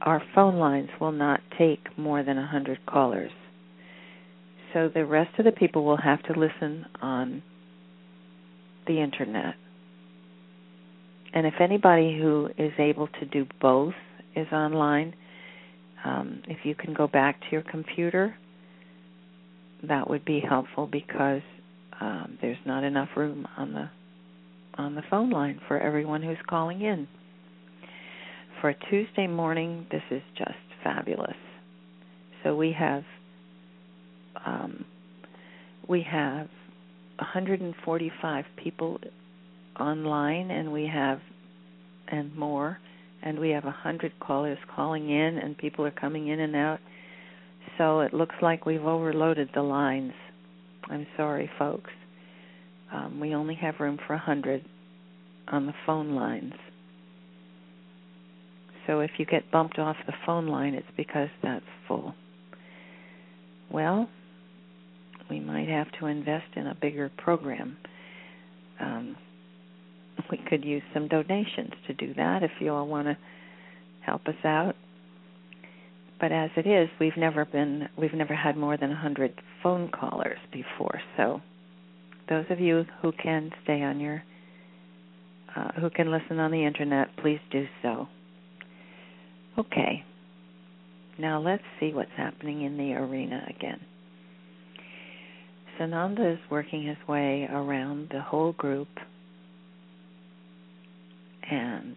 B: our phone lines will not take more than a hundred callers. So the rest of the people will have to listen on the internet. And if anybody who is able to do both is online, um, if you can go back to your computer, that would be helpful because um, there's not enough room on the on the phone line for everyone who's calling in. For a Tuesday morning, this is just fabulous. So we have um, we have 145 people online, and we have and more, and we have 100 callers calling in, and people are coming in and out. So it looks like we've overloaded the lines. I'm sorry, folks. Um, we only have room for 100 on the phone lines. So if you get bumped off the phone line, it's because that's full. Well, we might have to invest in a bigger program. Um, we could use some donations to do that if you all want to help us out. But as it is, we've never been we've never had more than a 100 phone callers before. So those of you who can stay on your uh, who can listen on the internet, please do so. Okay. Now let's see what's happening in the arena again. Sananda is working his way around the whole group, and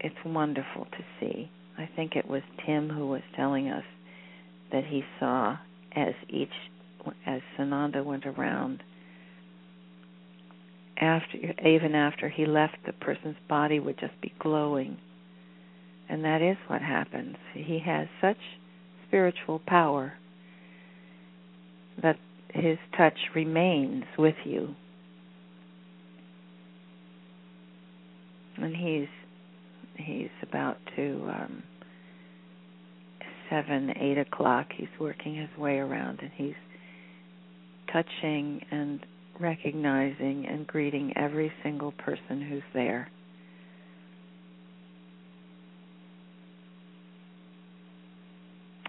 B: it's wonderful to see. I think it was Tim who was telling us that he saw as each as Sananda went around after even after he left the person's body would just be glowing and that is what happens he has such spiritual power that his touch remains with you. And he's he's about to um seven, eight o'clock he's working his way around and he's touching and recognizing and greeting every single person who's there.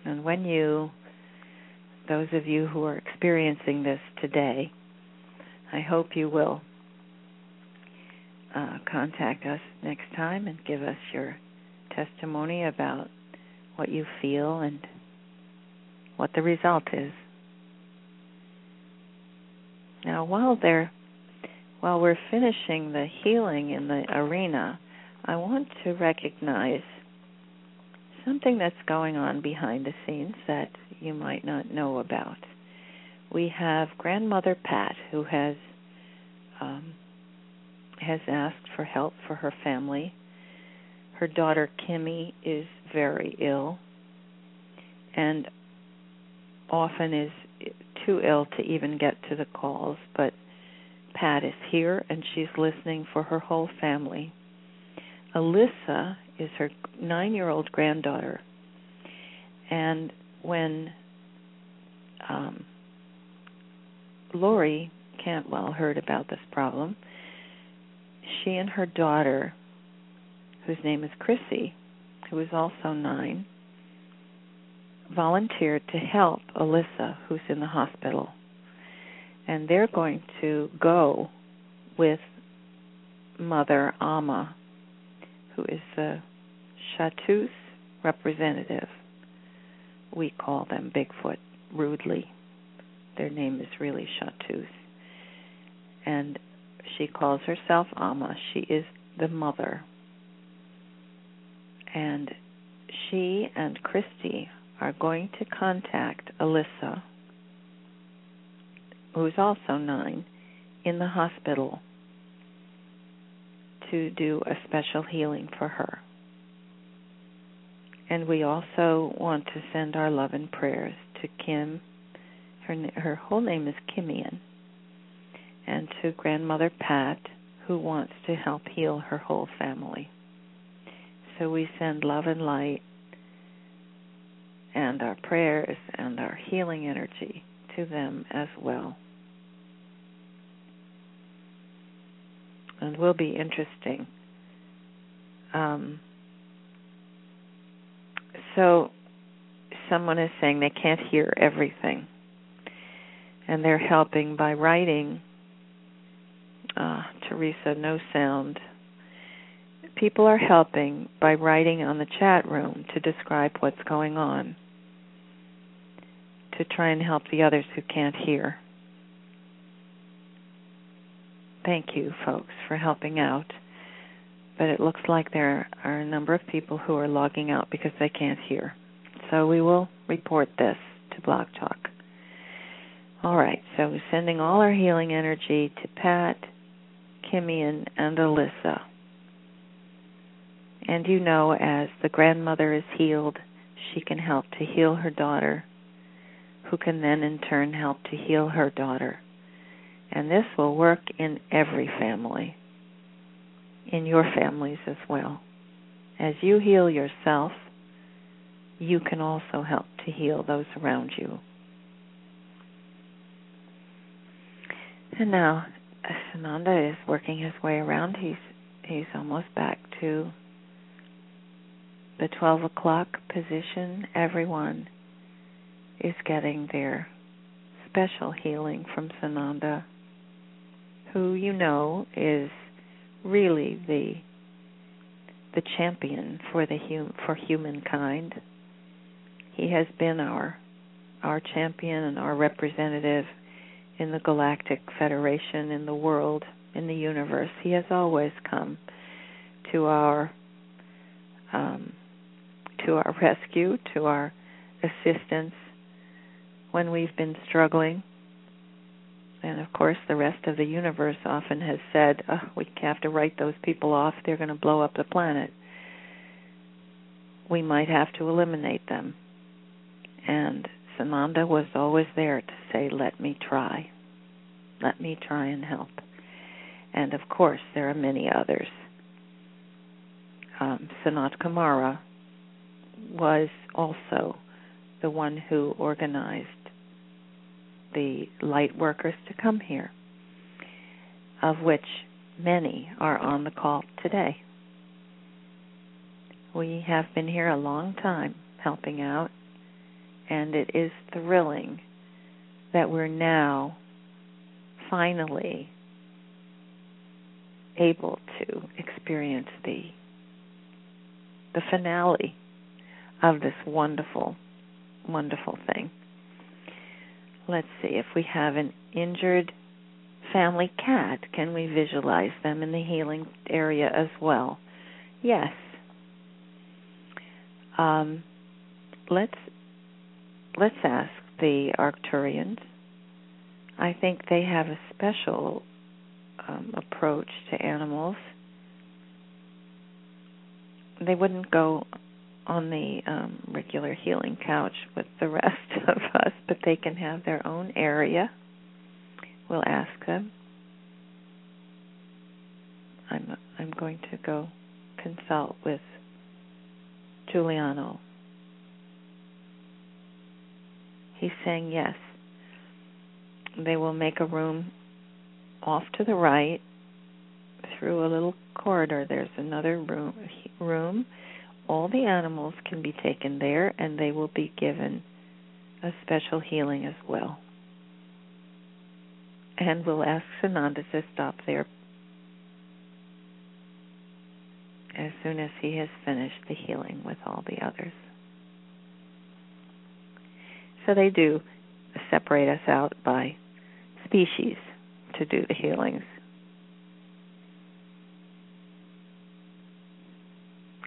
B: And when you those of you who are experiencing this today, I hope you will uh, contact us next time and give us your testimony about what you feel and what the result is. Now, while they're while we're finishing the healing in the arena, I want to recognize something that's going on behind the scenes that you might not know about. We have grandmother Pat who has um, has asked for help for her family. Her daughter Kimmy is very ill and often is too ill to even get to the calls, but Pat is here and she's listening for her whole family. Alyssa is her nine year old granddaughter. And when um, Lori Cantwell heard about this problem, she and her daughter, whose name is Chrissy, who is also nine, volunteered to help Alyssa, who's in the hospital. and they're going to go with Mother Amma, who is the Chatus representative. We call them Bigfoot rudely. Their name is really Chatus. And she calls herself Amma. She is the mother. And she and Christy are going to contact Alyssa, who's also nine, in the hospital to do a special healing for her. And we also want to send our love and prayers to Kim. Her her whole name is Kimian. And to grandmother Pat, who wants to help heal her whole family. So we send love and light and our prayers and our healing energy to them as well. Will be interesting. Um, so, someone is saying they can't hear everything, and they're helping by writing. Uh, Teresa, no sound. People are helping by writing on the chat room to describe what's going on to try and help the others who can't hear. Thank you, folks, for helping out. But it looks like there are a number of people who are logging out because they can't hear. So we will report this to Blog Talk. All right, so we're sending all our healing energy to Pat, Kimmy, and Alyssa. And you know, as the grandmother is healed, she can help to heal her daughter who can then in turn help to heal her daughter. And this will work in every family, in your families as well. As you heal yourself, you can also help to heal those around you. And now Sananda is working his way around. He's he's almost back to the twelve o'clock position. Everyone is getting their special healing from Sananda, who you know is really the the champion for the hum, for humankind. He has been our our champion and our representative in the Galactic Federation, in the world, in the universe. He has always come to our um, to our rescue, to our assistance, when we've been struggling. And of course, the rest of the universe often has said, oh, we have to write those people off, they're going to blow up the planet. We might have to eliminate them. And Sananda was always there to say, let me try. Let me try and help. And of course, there are many others. Um, Sanat Kumara was also the one who organized the light workers to come here, of which many are on the call today. We have been here a long time helping out, and it is thrilling that we're now finally able to experience the the finale of this wonderful wonderful thing let's see if we have an injured family cat can we visualize them in the healing area as well? Yes. Um, let's let's ask the arcturians. I think they have a special um, approach to animals. They wouldn't go on the um, regular healing couch with the rest (laughs) of us, but they can have their own area. We'll ask them. I'm I'm going to go consult with Juliano. He's saying yes. They will make a room off to the right through a little corridor. There's another room room all the animals can be taken there and they will be given a special healing as well. And we'll ask Sananda to stop there as soon as he has finished the healing with all the others. So they do separate us out by species to do the healings.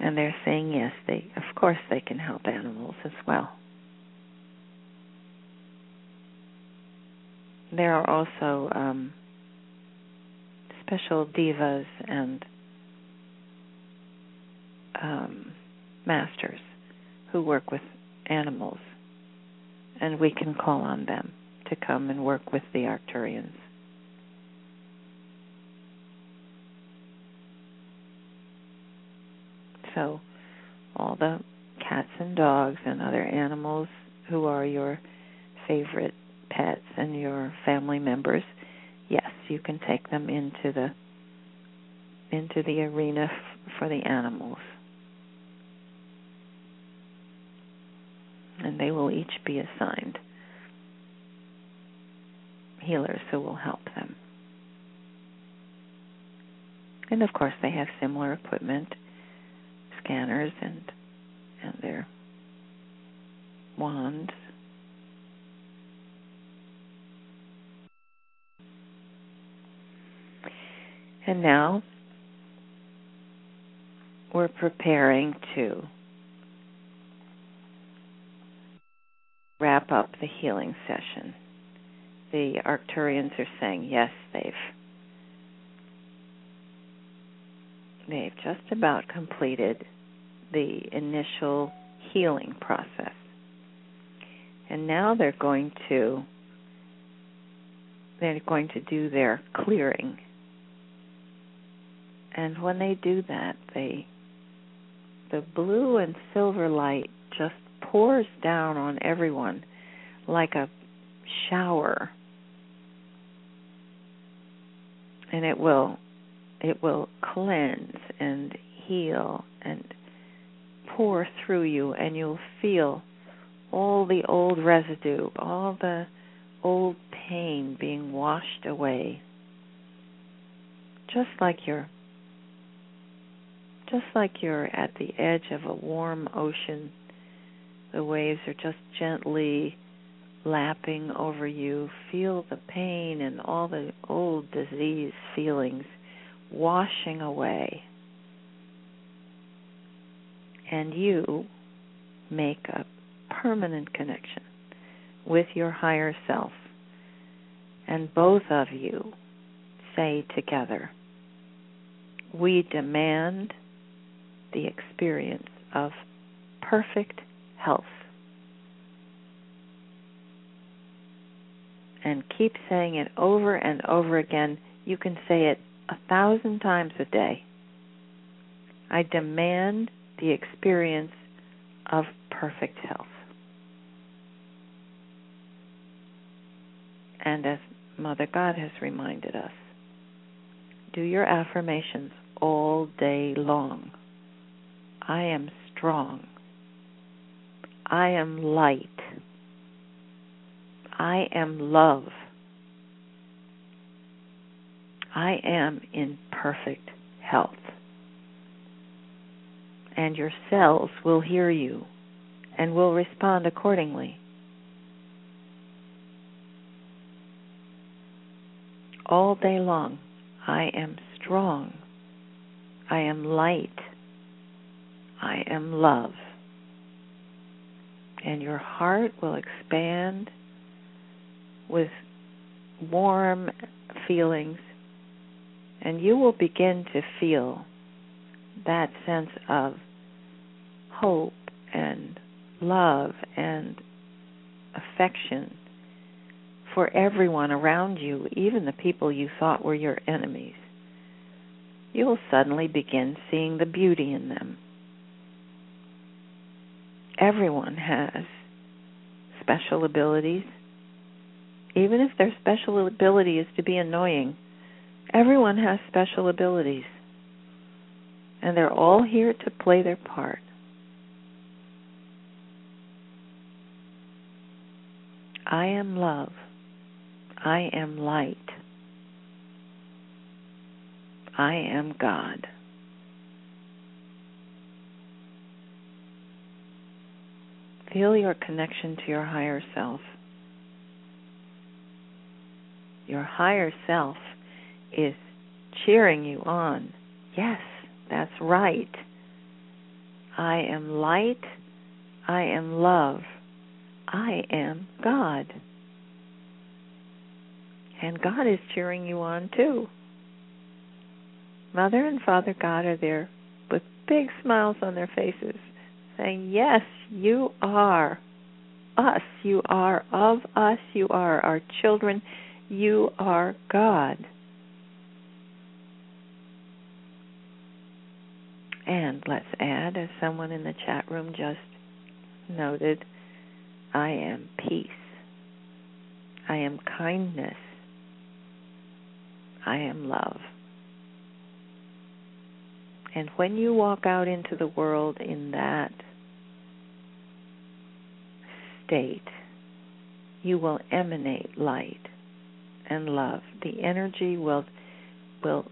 B: And they're saying yes, they of course they can help animals as well. There are also um, special devas and um, masters who work with animals, and we can call on them to come and work with the Arcturians. So, all the cats and dogs and other animals who are your favorite pets and your family members, yes, you can take them into the into the arena f- for the animals. And they will each be assigned healers who will help them. And of course, they have similar equipment, scanners and and their wands. And now we're preparing to wrap up the healing session. The Arcturians are saying yes, they've they've just about completed the initial healing process. And now they're going to they're going to do their clearing and when they do that, they the blue and silver light just pours down on everyone like a shower. And it will it will cleanse and heal and pour through you and you'll feel all the old residue, all the old pain being washed away. Just like you're just like you're at the edge of a warm ocean. The waves are just gently lapping over you. Feel the pain and all the old disease feelings washing away. And you make a permanent connection with your higher self. And both of you say together, We demand the experience of perfect health. And keep saying it over and over again. You can say it a thousand times a day. I demand the experience of perfect health. And as Mother God has reminded us, do your affirmations all day long. I am strong. I am light. I am love. I am in perfect health. And your cells will hear you and will respond accordingly. All day long, I am strong. I am light. I am love. And your heart will expand with warm feelings, and you will begin to feel that sense of hope and love and affection for everyone around you, even the people you thought were your enemies. You will suddenly begin seeing the beauty in them everyone has special abilities. Even if their special ability is to be annoying, everyone has special abilities. And they're all here to play their part. I am love. I am light. I am God. Feel your connection to your higher self. Your higher self is cheering you on. Yes, that's right. I am light. I am love. I am God. And God is cheering you on too. Mother and Father God are there with big smiles on their faces, saying, Yes, you are us. You are of us. You are our children. You are God. And let's add, as someone in the chat room just noted, I am peace. I am kindness. I am love. And when you walk out into the world in that state, you will emanate light and love. The energy will will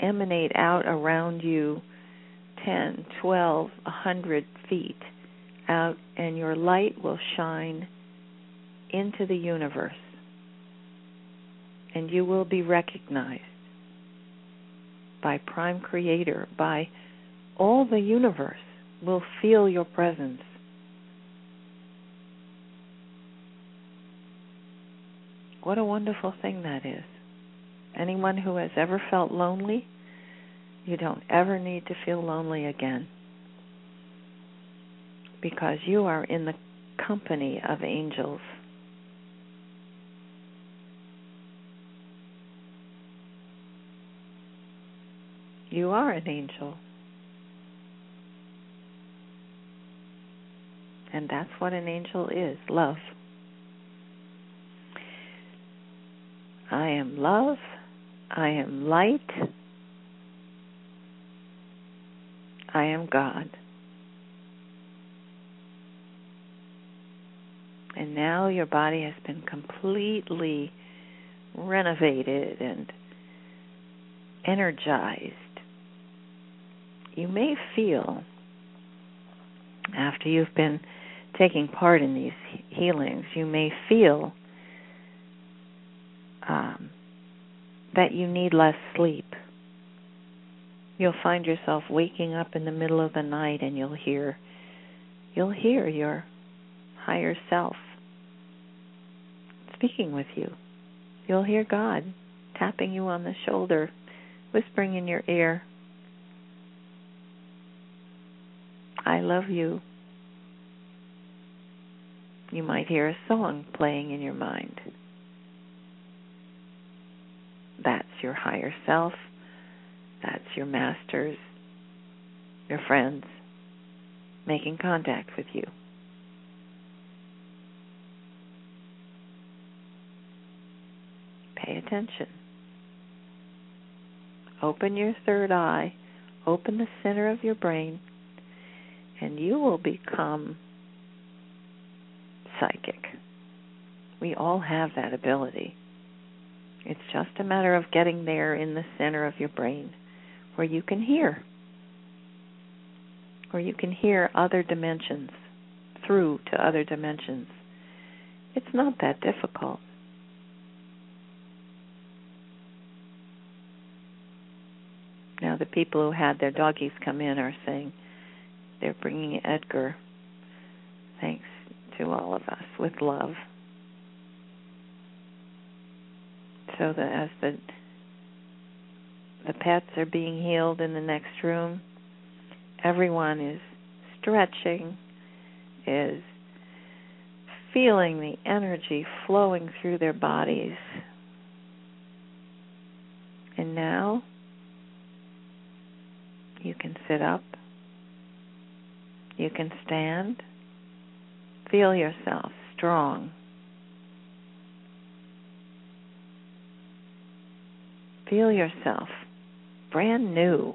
B: emanate out around you 10, 12, 100 feet out and your light will shine into the universe and you will be recognized by prime creator by all the universe will feel your presence. What a wonderful thing that is. Anyone who has ever felt lonely you don't ever need to feel lonely again because you are in the company of angels. You are an angel. And that's what an angel is love. I am love. I am light. I am God. And now your body has been completely renovated and energized. You may feel, after you've been taking part in these healings, you may feel um, that you need less sleep. You'll find yourself waking up in the middle of the night and you'll hear you'll hear your higher self speaking with you. You'll hear God tapping you on the shoulder, whispering in your ear, I love you. You might hear a song playing in your mind. That's your higher self. That's your masters, your friends, making contact with you. Pay attention. Open your third eye, open the center of your brain, and you will become psychic. We all have that ability. It's just a matter of getting there in the center of your brain where you can hear, where you can hear other dimensions, through to other dimensions. It's not that difficult. The people who had their doggies come in are saying they're bringing Edgar. Thanks to all of us with love. So that as the the pets are being healed in the next room, everyone is stretching, is feeling the energy flowing through their bodies. And now can sit up. You can stand. Feel yourself strong. Feel yourself brand new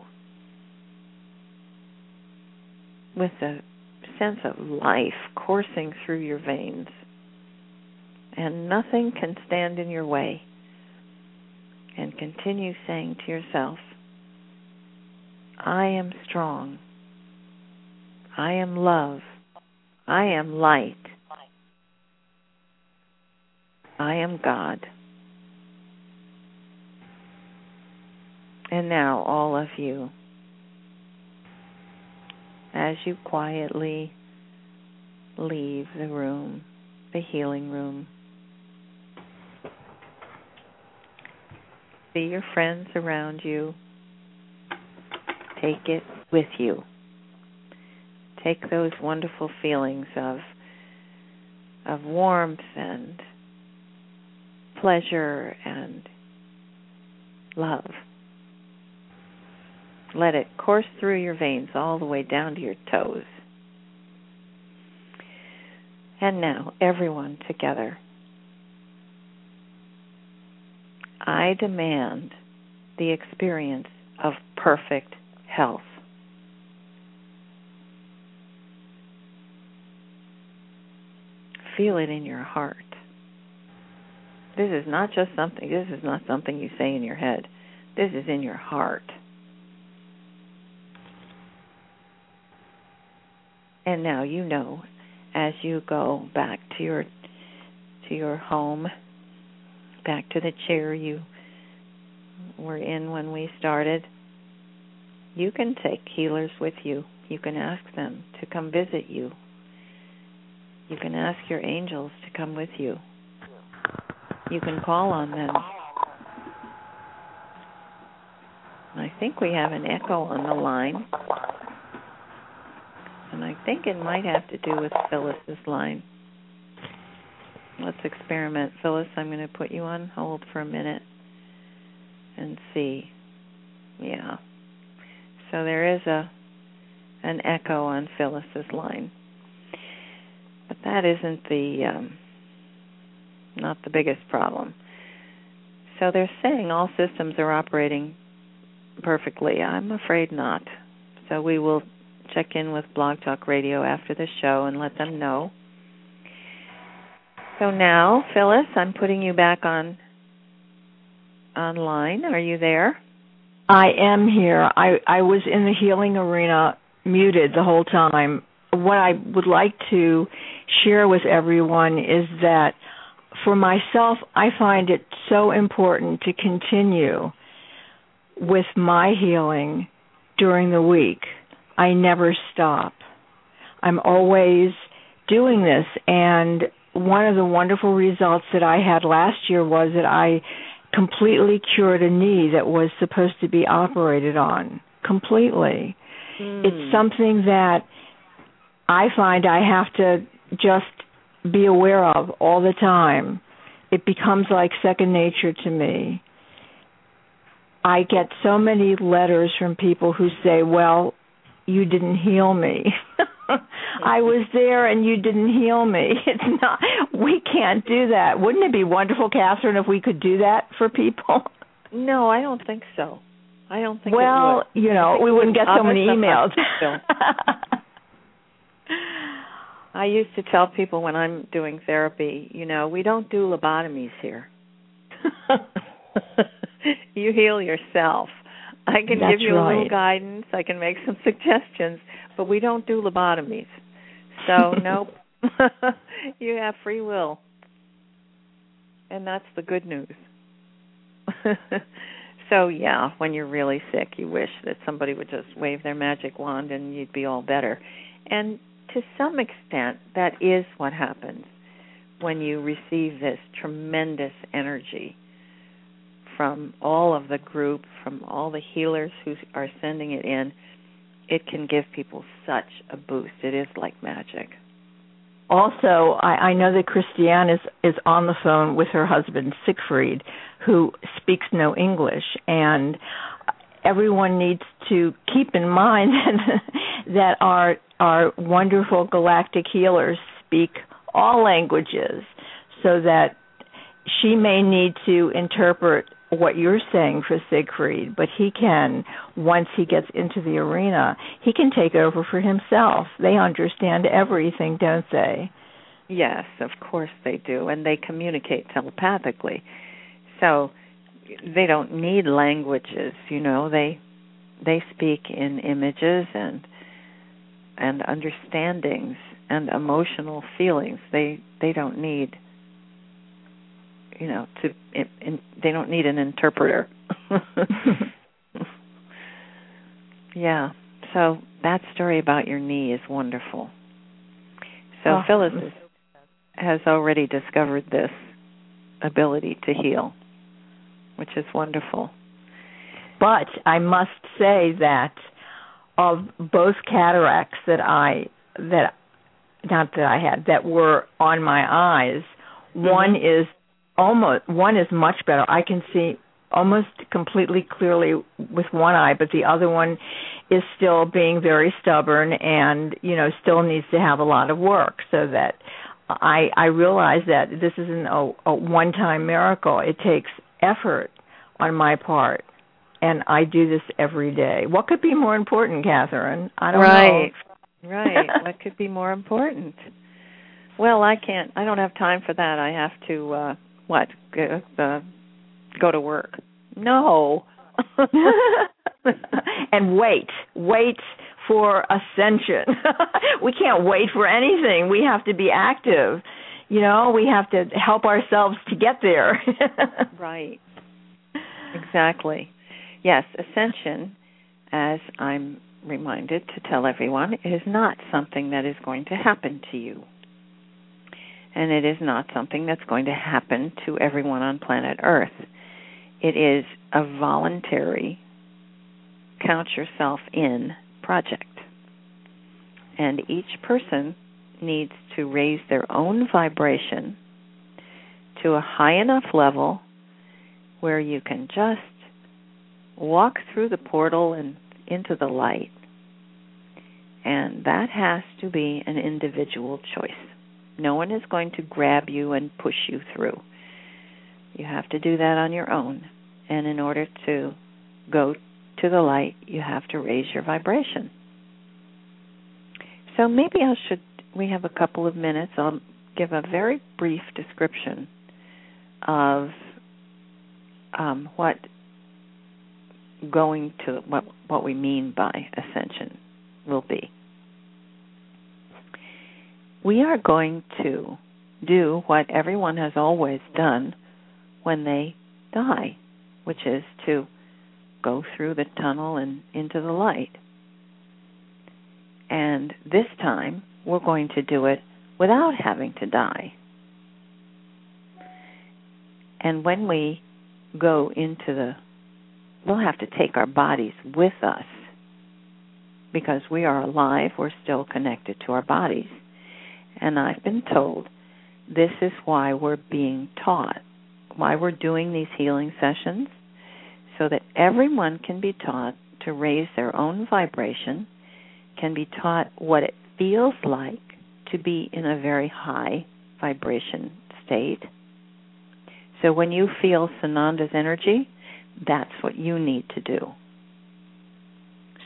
B: with a sense of life coursing through your veins. And nothing can stand in your way. And continue saying to yourself, I am strong. I am love. I am light. I am God. And now, all of you, as you quietly leave the room, the healing room, see your friends around you, take it with you. Take those wonderful feelings of of warmth and pleasure and love. Let it course through your veins all the way down to your toes. And now, everyone together. I demand the experience of perfect health. Feel it in your heart. This is not just something, this is not something you say in your head. This is in your heart. And now you know as you go back to your to your home, back to the chair you were in when we started, you can take healers with you. You can ask them to come visit you. You can ask your angels to come with you. You can call on them. I think we have an echo on the line. And I think it might have to do with Phyllis's line. Let's experiment. Phyllis, I'm going to put you on hold for a minute and see. Yeah. So there is a an echo on Phyllis's line. But that isn't the um, not the biggest problem. So they're saying all systems are operating perfectly. I'm afraid not. So we will check in with Blog Talk Radio after the show and let them know. So now, Phyllis, I'm putting you back on online. Are you there?
C: I am here. I I was in the healing arena muted the whole time. What I would like to share with everyone is that for myself, I find it so important to continue with my healing during the week. I never stop. I'm always doing this and one of the wonderful results that I had last year was that I completely cured a knee that was supposed to be operated on completely. Mm. It's something that I find I have to just be aware of all the time. It becomes like second nature to me. I get so many letters from people who say, "Well, you didn't heal me." (laughs) I was there and you didn't heal me. (laughs) It's not we can't do that. Wouldn't it be wonderful, Catherine, if we could do that for people?
B: No, I don't think so. I don't think
C: Well, you know, we wouldn't get so many emails. (laughs)
B: I used to tell people when I'm doing therapy, you know, we don't do lobotomies here. (laughs) you heal yourself. I can
C: That's
B: give you
C: right.
B: a little guidance. I can make some suggestions, but we don't do lobotomies. So (laughs) nope. (laughs) you have free will. And that's the good news. (laughs) so yeah, when you're really sick, you wish that somebody would just wave their magic wand and you'd be all better. And to some extent, that is what happens when you receive this tremendous energy from all of the group, from all the healers who are sending it in, it can give people such a boost. It is like magic.
C: Also, I, I know that Christiane is is on the phone with her husband Siegfried, who speaks no English, and everyone needs to keep in mind (laughs) that our our wonderful galactic healers speak all languages, so that she may need to interpret what you're saying for Siegfried, but he can, once he gets into the arena, he can take over for himself. They understand everything, don't they?
B: Yes, of course they do, and they communicate telepathically. So they don't need languages, you know. They they speak in images and and understandings and emotional feelings. They they don't need you know to in, they don't need an interpreter. (laughs) yeah. So that story about your knee is wonderful. So
C: oh.
B: Phyllis has already discovered this ability to heal, which is wonderful.
C: But I must say that of both cataracts that I that not that I had that were on my eyes, mm-hmm. one is almost one is much better. I can see almost completely clearly with one eye, but the other one is still being very stubborn and you know still needs to have a lot of work so that I I realize that this isn't a, a one time miracle. It takes effort on my part and I do this every day. What could be more important, Catherine? I don't
B: right. know. Right. (laughs) right. what could be more important? Well, I can't. I don't have time for that. I have to uh what? Go, uh, go to work. No. (laughs)
C: and wait, wait for ascension. (laughs) we can't wait for anything. We have to be active. You know, we have to help ourselves to get there. (laughs)
B: right. Exactly. Yes, ascension, as I'm reminded to tell everyone, is not something that is going to happen to you. And it is not something that's going to happen to everyone on planet Earth. It is a voluntary count yourself in project. And each person needs to raise their own vibration to a high enough level where you can just walk through the portal and into the light. And that has to be an individual choice. No one is going to grab you and push you through. You have to do that on your own. And in order to go to the light, you have to raise your vibration. So maybe I should, we have a couple of minutes. I'll give a very brief description of um, what going to what what we mean by ascension will be. We are going to do what everyone has always done when they die, which is to go through the tunnel and into the light. And this time, we're going to do it without having to die. And when we go into the, we'll have to take our bodies with us because we are alive, we're still connected to our bodies. And I've been told this is why we're being taught, why we're doing these healing sessions, so that everyone can be taught to raise their own vibration, can be taught what it feels like to be in a very high vibration state. So when you feel Sananda's energy, that's what you need to do.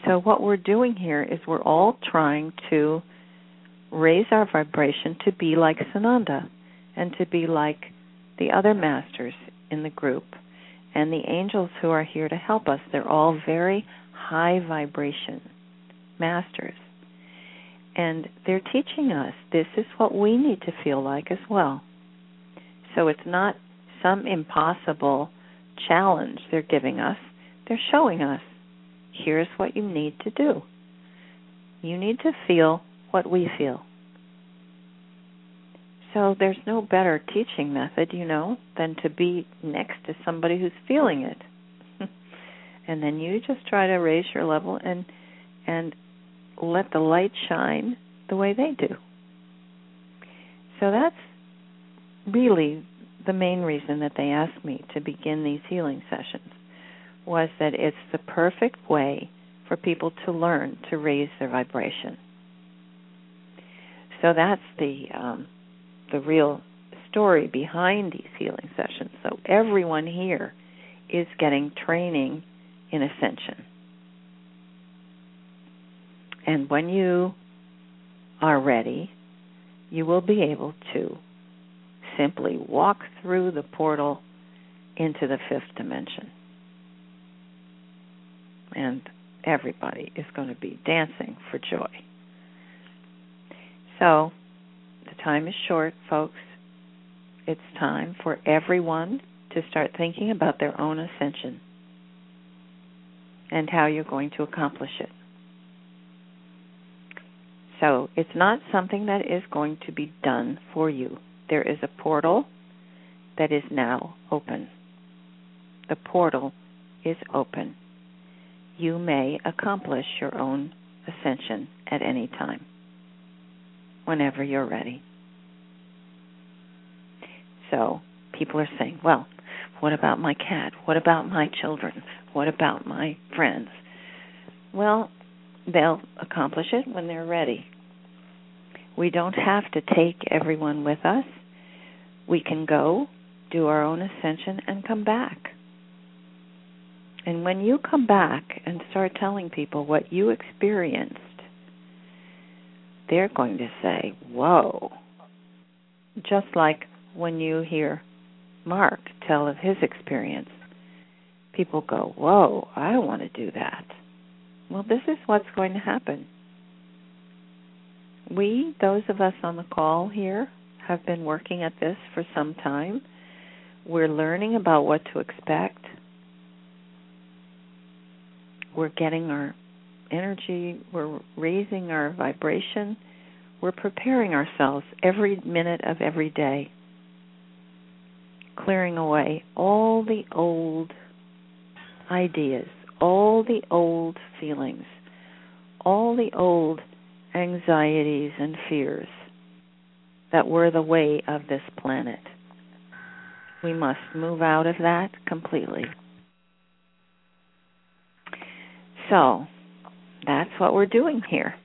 B: So what we're doing here is we're all trying to raise our vibration to be like Sananda and to be like the other masters in the group and the angels who are here to help us, they're all very high vibration masters. And they're teaching us this is what we need to feel like as well. So it's not some impossible challenge they're giving us, they're showing us here's what you need to do. You need to feel what we feel. So there's no better teaching method, you know, than to be next to somebody who's feeling it. (laughs) and then you just try to raise your level and and let the light shine the way they do. So that's really the main reason that they asked me to begin these healing sessions was that it's the perfect way for people to learn to raise their vibration. So that's the um, the real story behind these healing sessions. So everyone here is getting training in ascension. And when you are ready, you will be able to simply walk through the portal into the fifth dimension. And everybody is going to be dancing for joy. So, the time is short, folks. It's time for everyone to start thinking about their own ascension and how you're going to accomplish it. So, it's not something that is going to be done for you. There is a portal that is now open. The portal is open. You may accomplish your own ascension at any time, whenever you're ready. So, people are saying, well, what about my cat? What about my children? What about my friends? Well, they'll accomplish it when they're ready. We don't have to take everyone with us. We can go, do our own ascension, and come back. And when you come back and start telling people what you experienced, they're going to say, Whoa. Just like when you hear Mark tell of his experience, people go, Whoa, I want to do that. Well, this is what's going to happen. We, those of us on the call here, have been working at this for some time. We're learning about what to expect. We're getting our energy, we're raising our vibration. We're preparing ourselves every minute of every day, clearing away all the old ideas, all the old feelings, all the old anxieties and fears that were the way of this planet. We must move out of that completely. So, that's what we're doing here.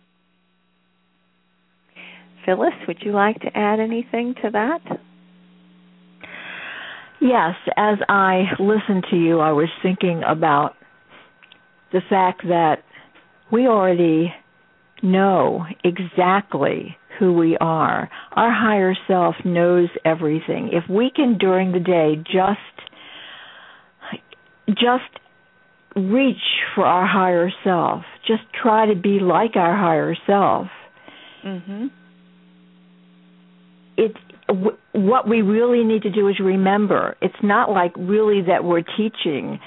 B: Phyllis, would you like to add anything to that?
C: Yes, as I listened to you, I was thinking about the fact that we already know exactly who we are. Our higher self knows everything. If we can during the day just just reach for our higher self, just try to be like our higher self.
B: Mhm.
C: It w- what we really need to do is remember. It's not like really that we're teaching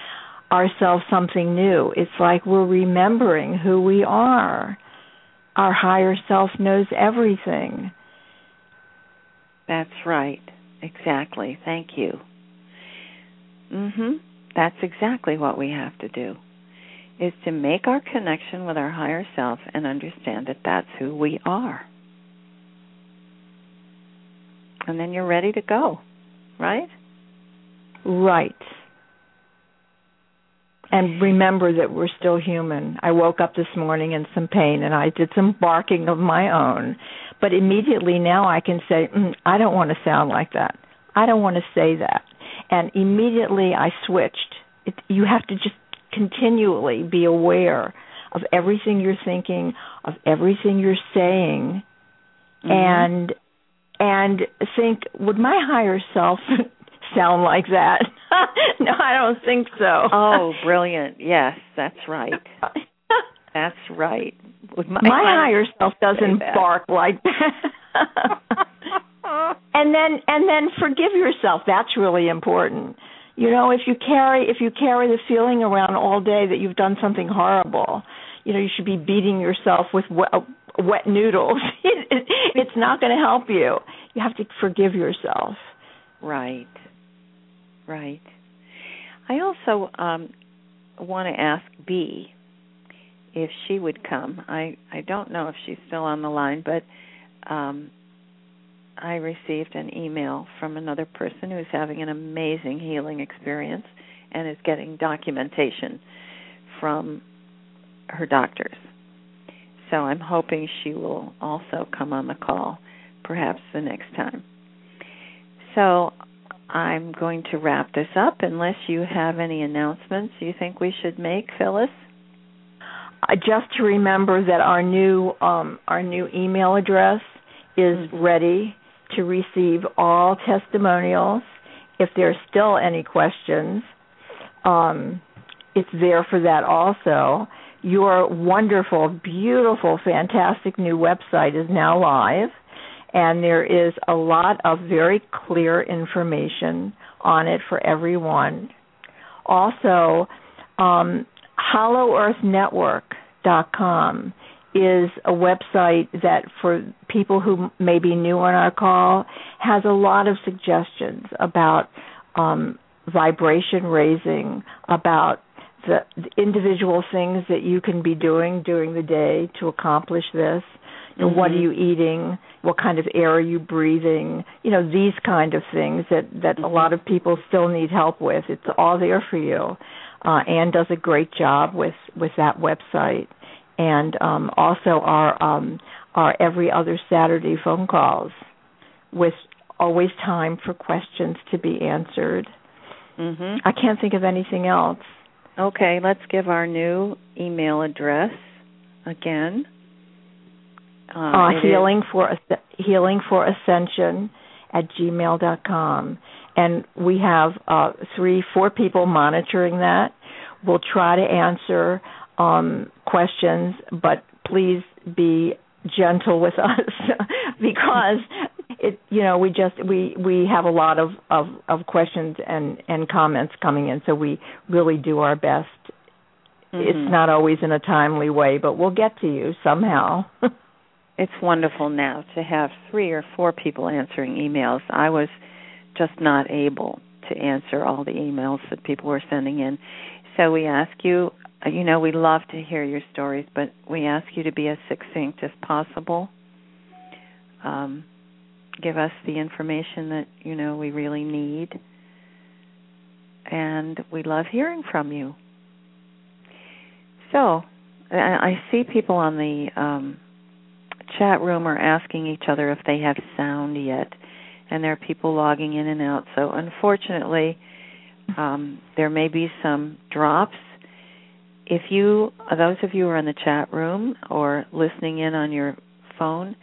C: ourselves something new. It's like we're remembering who we are our higher self knows everything.
B: That's right. Exactly. Thank you. Mhm. That's exactly what we have to do. Is to make our connection with our higher self and understand that that's who we are. And then you're ready to go, right?
C: Right and remember that we're still human. I woke up this morning in some pain and I did some barking of my own, but immediately now I can say, mm, I don't want to sound like that. I don't want to say that. And immediately I switched. It, you have to just continually be aware of everything you're thinking, of everything you're saying, mm-hmm. and and think, would my higher self (laughs) sound like that. (laughs) no, I don't think so.
B: Oh, brilliant. Yes, that's right. (laughs) that's right.
C: My, my higher self doesn't bark like that. and then and then forgive yourself. That's really important. You know, if you carry if you carry the feeling around all day that you've done something horrible, you know, you should be beating yourself with wet, wet noodles. (laughs) it's not going to help you. You have to forgive yourself.
B: Right. Right. I also um, want to ask B if she would come. I I don't know if she's still on the line, but um, I received an email from another person who's having an amazing healing experience and is getting documentation from her doctors. So I'm hoping she will also come on the call, perhaps the next time. So I'm going to wrap this up unless you have any announcements you think we should make, Phyllis.
C: Uh, just to remember that our new um, our new email address is mm-hmm. ready to receive all testimonials. If there's still any questions, um, it's there for that also. your wonderful, beautiful, fantastic new website is now live, and there is a lot of very clear information on it for everyone. Also, um, HollowEarthNetwork.com is a website that, for people who may be new on our call, has a lot of suggestions about um, vibration raising, about the, the individual things that you can be doing during the day to accomplish this. You know,
B: mm-hmm.
C: What are you eating? What kind of air are you breathing? You know these kind of things that that
B: mm-hmm.
C: a lot of people still need help with. It's all there for you. Uh, Anne does a great job with with that website, and um, also our um, our every other Saturday phone calls, with always time for questions to be answered.
B: Mhm.
C: I can't think of anything else.
B: Okay, let's give our new email address again. Uh,
C: Uh,
B: it is-
C: healing for healing for ascension at gmail dot com, and we have uh, three four people monitoring that. We'll try to answer um, questions, but please be gentle with (laughs) us (laughs) because it you know we just we we have a lot of of of questions and and comments coming in so we really do our best
B: Mhm.
C: it's not always in a timely way but we'll get to you somehow (laughs)
B: It's wonderful now to have three or four people answering emails. I was just not able to answer all the emails that people were sending in. So we ask you, you know, we love to hear your stories, but we ask you to be as succinct as possible. Um, give us the information that, you know, we really need. And we love hearing from you. So, I I see people on the um, chat room are asking each other if they have sound yet, and there are people logging in and out. So unfortunately, um, there may be some drops. If you, those of you who are in the chat room or listening in on your phone,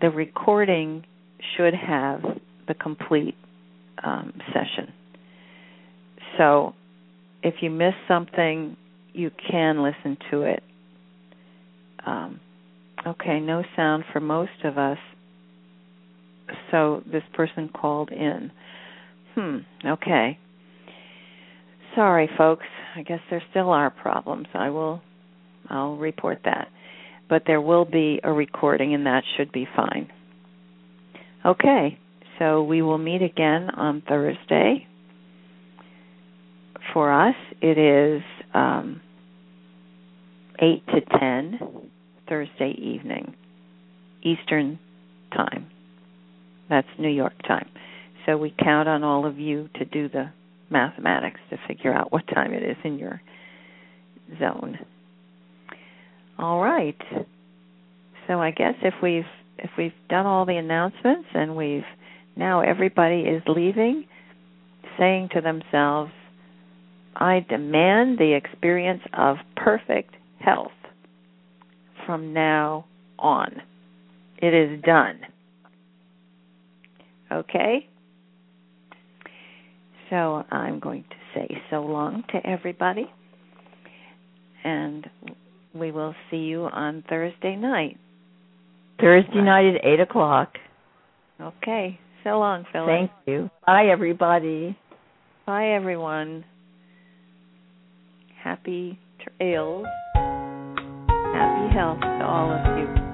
B: the recording should have the complete um, session. So if you miss something, you can listen to it. Um, Okay, no sound for most of us. So this person called in. Hmm, okay. Sorry folks. I guess there still are problems. I will I'll report that. But there will be a recording and that should be fine. Okay. So we will meet again on Thursday. For us it is um 8 to 10 Thursday evening, Eastern Time. That's New York time. So we count on all of you to do the mathematics to figure out what time it is in your zone. All right. So I guess if we've if we've done all the announcements and we've now everybody is leaving saying to themselves, I demand the experience of perfect health from now on. It is done. Okay? So I'm going to say so long to everybody. And we will see you on Thursday night.
C: thursday night at eight o'clock
B: Okay. So long, Phyllis.
C: thank you bye everybody
B: Bye, everyone. Happy trails. Happy health to all of you.